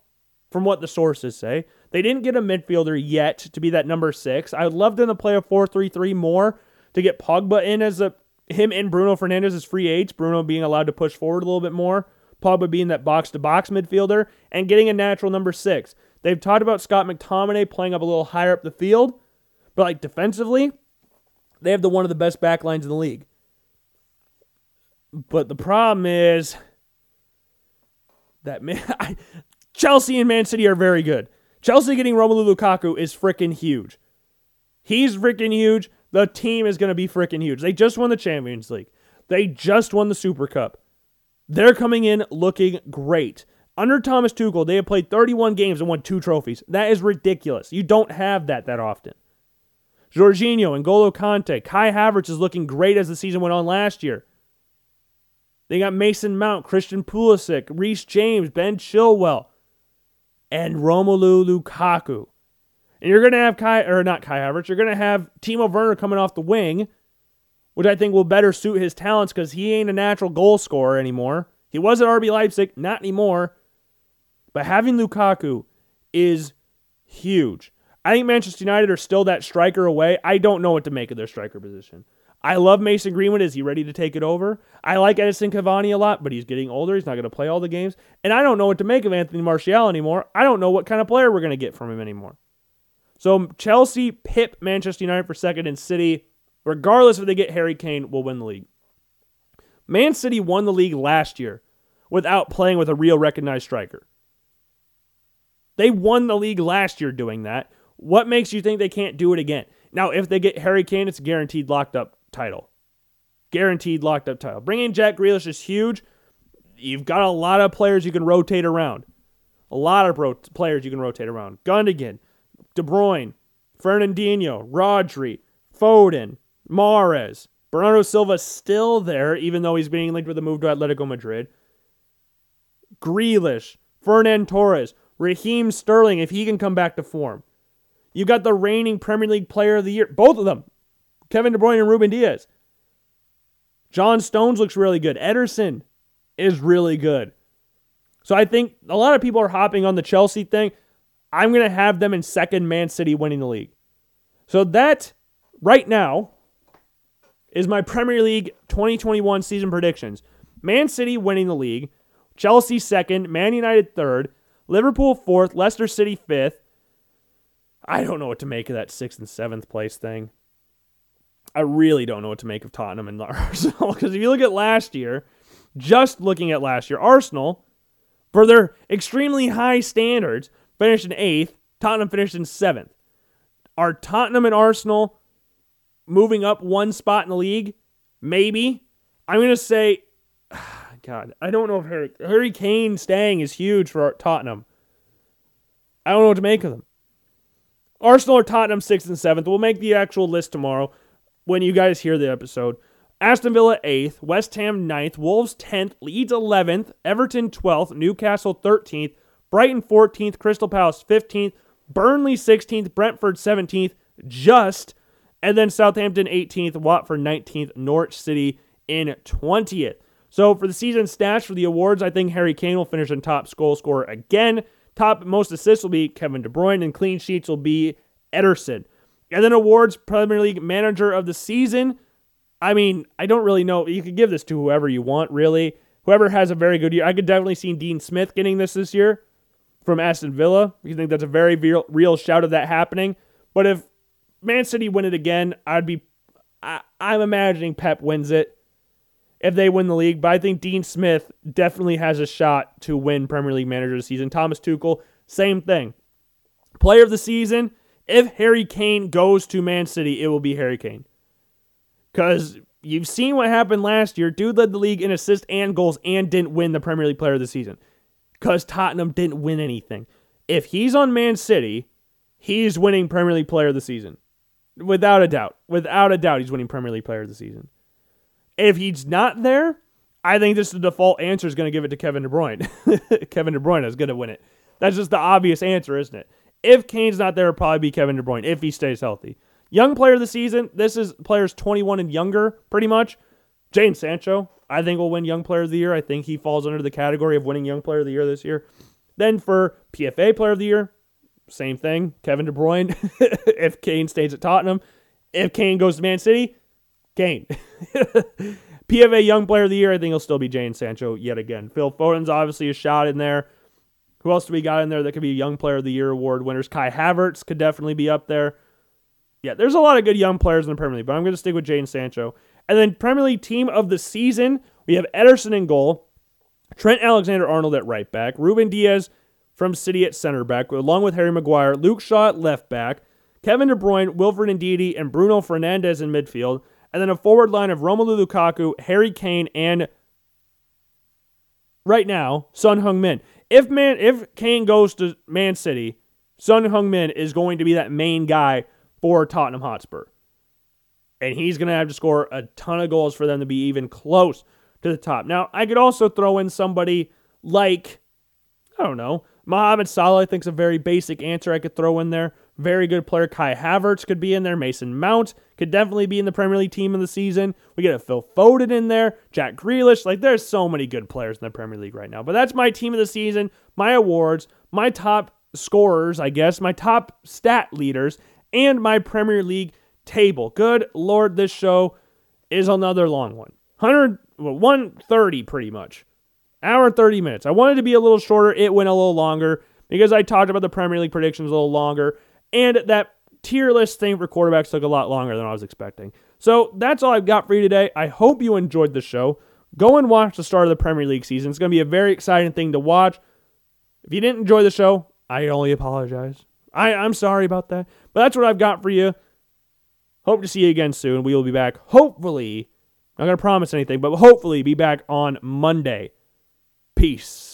from what the sources say. They didn't get a midfielder yet to be that number six. I would love them to play a 4 3 3 more to get Pogba in as a him and Bruno Fernandes as free aides, Bruno being allowed to push forward a little bit more, Pogba being that box to box midfielder, and getting a natural number six. They've talked about Scott McTominay playing up a little higher up the field, but like defensively, they have the one of the best back lines in the league. But the problem is that man, [laughs] I, Chelsea and Man City are very good. Chelsea getting Romelu Lukaku is freaking huge. He's freaking huge. The team is going to be freaking huge. They just won the Champions League. They just won the Super Cup. They're coming in looking great. Under Thomas Tuchel, they have played 31 games and won two trophies. That is ridiculous. You don't have that that often. Jorginho and N'Golo Kante. Kai Havertz is looking great as the season went on last year. They got Mason Mount, Christian Pulisic, Reece James, Ben Chilwell, and Romelu Lukaku. And you're going to have Kai, or not Kai Havertz, you're going to have Timo Werner coming off the wing, which I think will better suit his talents because he ain't a natural goal scorer anymore. He was at RB Leipzig, not anymore. But having Lukaku is huge. I think Manchester United are still that striker away. I don't know what to make of their striker position. I love Mason Greenwood. Is he ready to take it over? I like Edinson Cavani a lot, but he's getting older. He's not going to play all the games. And I don't know what to make of Anthony Martial anymore. I don't know what kind of player we're going to get from him anymore. So Chelsea, Pip, Manchester United for second, and City, regardless if they get Harry Kane, will win the league. Man City won the league last year without playing with a real recognized striker. They won the league last year doing that. What makes you think they can't do it again? Now, if they get Harry Kane, it's a guaranteed locked up title. Guaranteed locked up title. Bringing Jack Grealish is huge. You've got a lot of players you can rotate around. A lot of players you can rotate around. Gundogan, De Bruyne, Fernandinho, Rodri, Foden, Mahrez. Bernardo Silva still there, even though he's being linked with a move to Atletico Madrid. Grealish, Ferran Torres, Raheem Sterling, if he can come back to form. You've got the reigning Premier League Player of the Year, both of them, Kevin De Bruyne and Ruben Dias. John Stones looks really good. Ederson is really good. So I think a lot of people are hopping on the Chelsea thing. I'm going to have them in second, Man City winning the league. So that right now is my Premier League 2021 season predictions. Man City winning the league, Chelsea second, Man United third, Liverpool fourth, Leicester City fifth. I don't know what to make of that sixth and seventh place thing. I really don't know what to make of Tottenham and [laughs] Arsenal because if you look at last year, just looking at last year, Arsenal, for their extremely high standards, finished in eighth. Tottenham finished in seventh. Are Tottenham and Arsenal moving up one spot in the league? Maybe. I'm going to say, [sighs] God, I don't know if Harry, Harry Kane staying is huge for Tottenham. I don't know what to make of them. Arsenal or Tottenham sixth and seventh. We'll make the actual list tomorrow when you guys hear the episode. Aston Villa eighth, West Ham ninth, Wolves tenth, Leeds eleventh, Everton twelfth, Newcastle thirteenth, Brighton fourteenth, Crystal Palace fifteenth, Burnley sixteenth, Brentford seventeenth, just, and then Southampton eighteenth, Watford nineteenth, Norwich City in twentieth. So for the season stats for the awards, I think Harry Kane will finish in top goal scorer again. Top most assists will be Kevin De Bruyne, and clean sheets will be Ederson. And then awards Premier League Manager of the Season. I mean, I don't really know. You could give this to whoever you want, really. Whoever has a very good year. I could definitely see Dean Smith getting this this year from Aston Villa. You think that's a very real, real shout of that happening. But if Man City win it again, I'd be. I, I'm imagining Pep wins it if they win the league. But I think Dean Smith definitely has a shot to win Premier League Manager of the Season. Thomas Tuchel, same thing. Player of the Season, if Harry Kane goes to Man City, it will be Harry Kane. Because you've seen what happened last year. Dude led the league in assists and goals and didn't win the Premier League Player of the Season. Because Tottenham didn't win anything. If he's on Man City, he's winning Premier League Player of the Season. Without a doubt. Without a doubt, he's winning Premier League Player of the Season. If he's not there, I think this is the default answer is going to give it to Kevin De Bruyne. [laughs] Kevin De Bruyne is going to win it. That's just the obvious answer, isn't it? If Kane's not there, it'll probably be Kevin De Bruyne if he stays healthy. Young player of the season. This is players 21 and younger, pretty much. Jadon Sancho, I think will win Young Player of the Year. I think he falls under the category of winning Young Player of the Year this year. Then for PFA Player of the Year, same thing. Kevin De Bruyne. [laughs] if Kane stays at Tottenham, if Kane goes to Man City, Kane. [laughs] PFA Young Player of the Year, I think he'll still be Jadon Sancho yet again. Phil Foden's obviously a shot in there. Who else do we got in there that could be Young Player of the Year award winners? Kai Havertz could definitely be up there. Yeah, there's a lot of good young players in the Premier League, but I'm going to stick with Jadon Sancho. And then Premier League Team of the Season, we have Ederson in goal, Trent Alexander Arnold at right back, Ruben Dias from City at center back, along with Harry Maguire, Luke Shaw at left back, Kevin De Bruyne, Wilfred Ndidi, and Bruno Fernandes in midfield, and then a forward line of Romelu Lukaku, Harry Kane, and right now, Son Heung-min. If man if Kane goes to Man City, Son Heung-min is going to be that main guy for Tottenham Hotspur. And he's going to have to score a ton of goals for them to be even close to the top. Now, I could also throw in somebody like, I don't know, Mohamed Salah, I think is a very basic answer I could throw in there. Very good player. Kai Havertz could be in there. Mason Mount could definitely be in the Premier League team of the season. We get a Phil Foden in there. Jack Grealish. Like, there's so many good players in the Premier League right now. But that's my team of the season, my awards, my top scorers, I guess, my top stat leaders and my Premier League table. Good Lord, this show is another long one. 100, well, 130 pretty much. Hour and 30 minutes. I wanted to be a little shorter. It went a little longer because I talked about the Premier League predictions a little longer. And that tier list thing for quarterbacks took a lot longer than I was expecting. So that's all I've got for you today. I hope you enjoyed the show. Go and watch the start of the Premier League season. It's going to be a very exciting thing to watch. If you didn't enjoy the show, I only apologize. I, I'm sorry about that. But that's what I've got for you. Hope to see you again soon. We will be back, hopefully. Not going to promise anything, but hopefully be back on Monday. Peace.